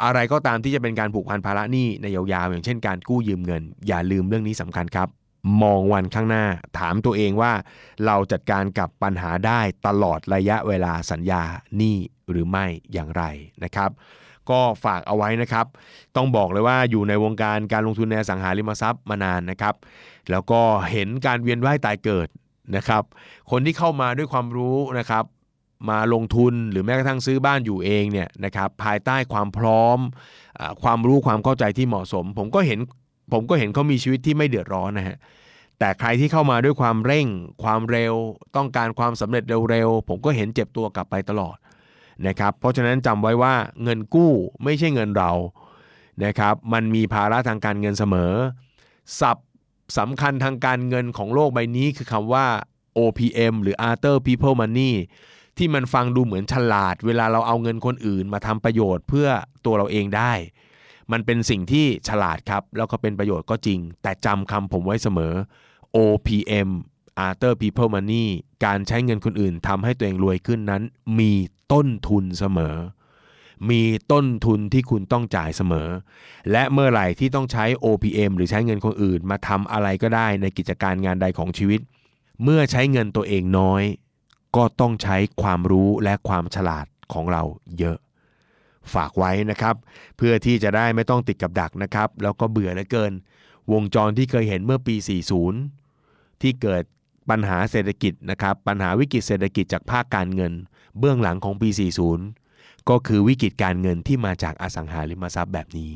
อะไรก็ตามที่จะเป็นการผูกพันภาระหนี้ในยาวๆอย่างเช่นการกู้ยืมเงิน อย่าลืมเรื่องนี้สำคัญครับ มองวันข้างหน้า ถามตัวเองว่าเราจัดการกับปัญหาได้ตลอดระยะเวลาสัญญานี้หรือไม่อย่างไรนะครับ ก็ฝากเอาไว้นะครับ ต้องบอกเลยว่าอยู่ในวงการการลงทุนในสังหาริมทรัพย์มานานนะครับ แล้วก็เห็นการเวียนว่ายตายเกิดนะครับ คนที่เข้ามาด้วยความรู้นะครับมาลงทุนหรือแม้กระทั่งซื้อบ้านอยู่เองเนี่ยนะครับภายใต้ความพร้อมอความรู้ความเข้าใจที่เหมาะสม ผมก็เห็น ผมก็เห็นเขามีชีวิตที่ไม่เดือดร้อนนะฮะแต่ใครที่เข้ามาด้วยความเร่ง ความเร็ว ต้องการความสำเร็จเร็วๆผมก็เห็นเจ็บตัวกลับไปตลอดนะครับ เพราะฉะนั้นจำไว้ว่าเงินกู้ไม่ใช่เงินเรานะครับ มันมีภาระทางการเงินเสมอศัพท์สำคัญทางการเงินของโลกใบนี้คือคำว่า OPM หรือ Other People Money ที่มันฟังดูเหมือนฉลาด เวลาเราเอาเงินคนอื่นมาทำประโยชน์เพื่อตัวเราเองได้ มันเป็นสิ่งที่ฉลาดครับ แล้วก็เป็นประโยชน์ก็จริง แต่จำคำผมไว้เสมอ OPM Other People Money การใช้เงินคนอื่นทำให้ตัวเองรวยขึ้นนั้น มีต้นทุนเสมอ มีต้นทุนที่คุณต้องจ่ายเสมอ และเมื่อไหร่ที่ต้องใช้ OPM หรือใช้เงินคนอื่น มาทำอะไรก็ได้ในกิจการงานใดของชีวิต เมื่อใช้เงินตัวเองน้อย ก็ต้องใช้ความรู้และความฉลาดของเราเยอะ ฝากไว้นะครับ เพื่อที่จะได้ไม่ต้องติดกับดักนะครับ แล้วก็เบื่อเหลือเกิน วงจรที่เคยเห็นเมื่อปี 40 ที่เกิดปัญหาเศรษฐกิจนะครับปัญหาวิกฤตเศรษฐกิจจากภาคการเงิน เบื้องหลังของปี 40 ก็คือวิกฤตการเงินที่มาจากอสังหาริมทรัพย์แบบนี้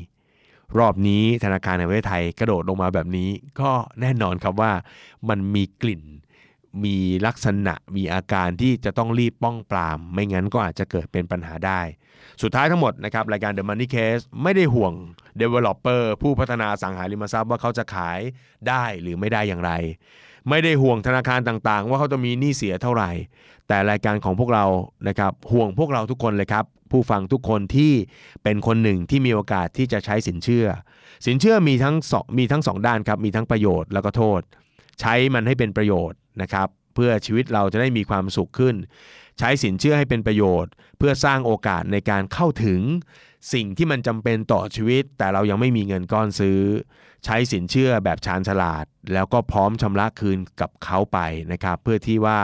รอบนี้ธนาคารแห่งประเทศไทยกระโดดลงมาแบบนี้ ก็แน่นอนครับว่ามันมีกลิ่นมีลักษณะมีอาการที่จะต้องรีบป้องปราม ไม่งั้นก็อาจจะเกิดเป็นปัญหาได้ สุดท้ายทั้งหมดนะครับรายการ The Money Case ไม่ได้ห่วง Developer ผู้พัฒนาสังหาริมทรัพย์ว่าเขาจะขายได้หรือไม่ได้อย่างไร ไม่ได้ห่วงธนาคารต่างๆ ว่าเขาจะมีหนี้เสียเท่าไหร่ แต่รายการของพวกเรานะครับห่วงพวกเราทุกคนเลยครับ ผู้ฟังทุกคนที่เป็นคนหนึ่งที่มีโอกาสที่จะใช้สินเชื่อ สินเชื่อมีทั้งสองมีทั้งสองด้านครับมีทั้งประโยชน์แล้วก็โทษ ใช้มันให้เป็นประโยชน์นะครับเพื่อชีวิตเราจะได้มีความสุขขึ้น ใช้สินเชื่อให้เป็นประโยชน์ เพื่อสร้างโอกาสในการเข้าถึง สิ่งที่มันจำเป็นต่อชีวิต แต่เรายังไม่มีเงินก้อนซื้อ ใช้สินเชื่อแบบชาญฉลาด แล้วก็พร้อมชำระคืนกับเขาไปนะครับ เพื่อที่ว่า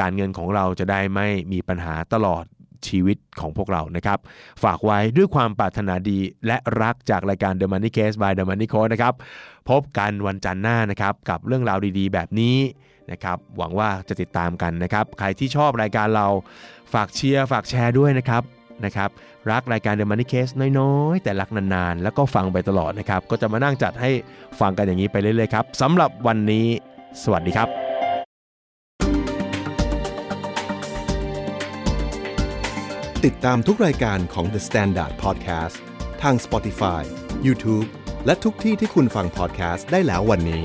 การเงินของเราจะได้ไม่มีปัญหาตลอดชีวิตของพวกเรานะครับ ฝากไว้ด้วยความปรารถนาดีและรักจากรายการ The Money Case by The Money Coach นะครับ พบกันวันจันทร์หน้านะครับ กับเรื่องราวดีๆ แบบนี้ นะครับหวังว่าจะติดตามกันนะครับ ใครที่ชอบรายการเราฝากเชียร์ฝากแชร์ด้วยนะครับนะครับรักรายการ The Money Case น้อยๆ แต่รักนานๆ แล้วก็ฟังไปตลอดนะครับ ก็จะมานั่งจัดให้ฟังกันอย่างนี้ไปเรื่อยๆครับสำหรับวันนี้ สวัสดีครับติดตามทุกรายการของ The Standard Podcast ทาง Spotify, YouTube และทุกที่ที่คุณฟัง podcast ได้แล้ววันนี้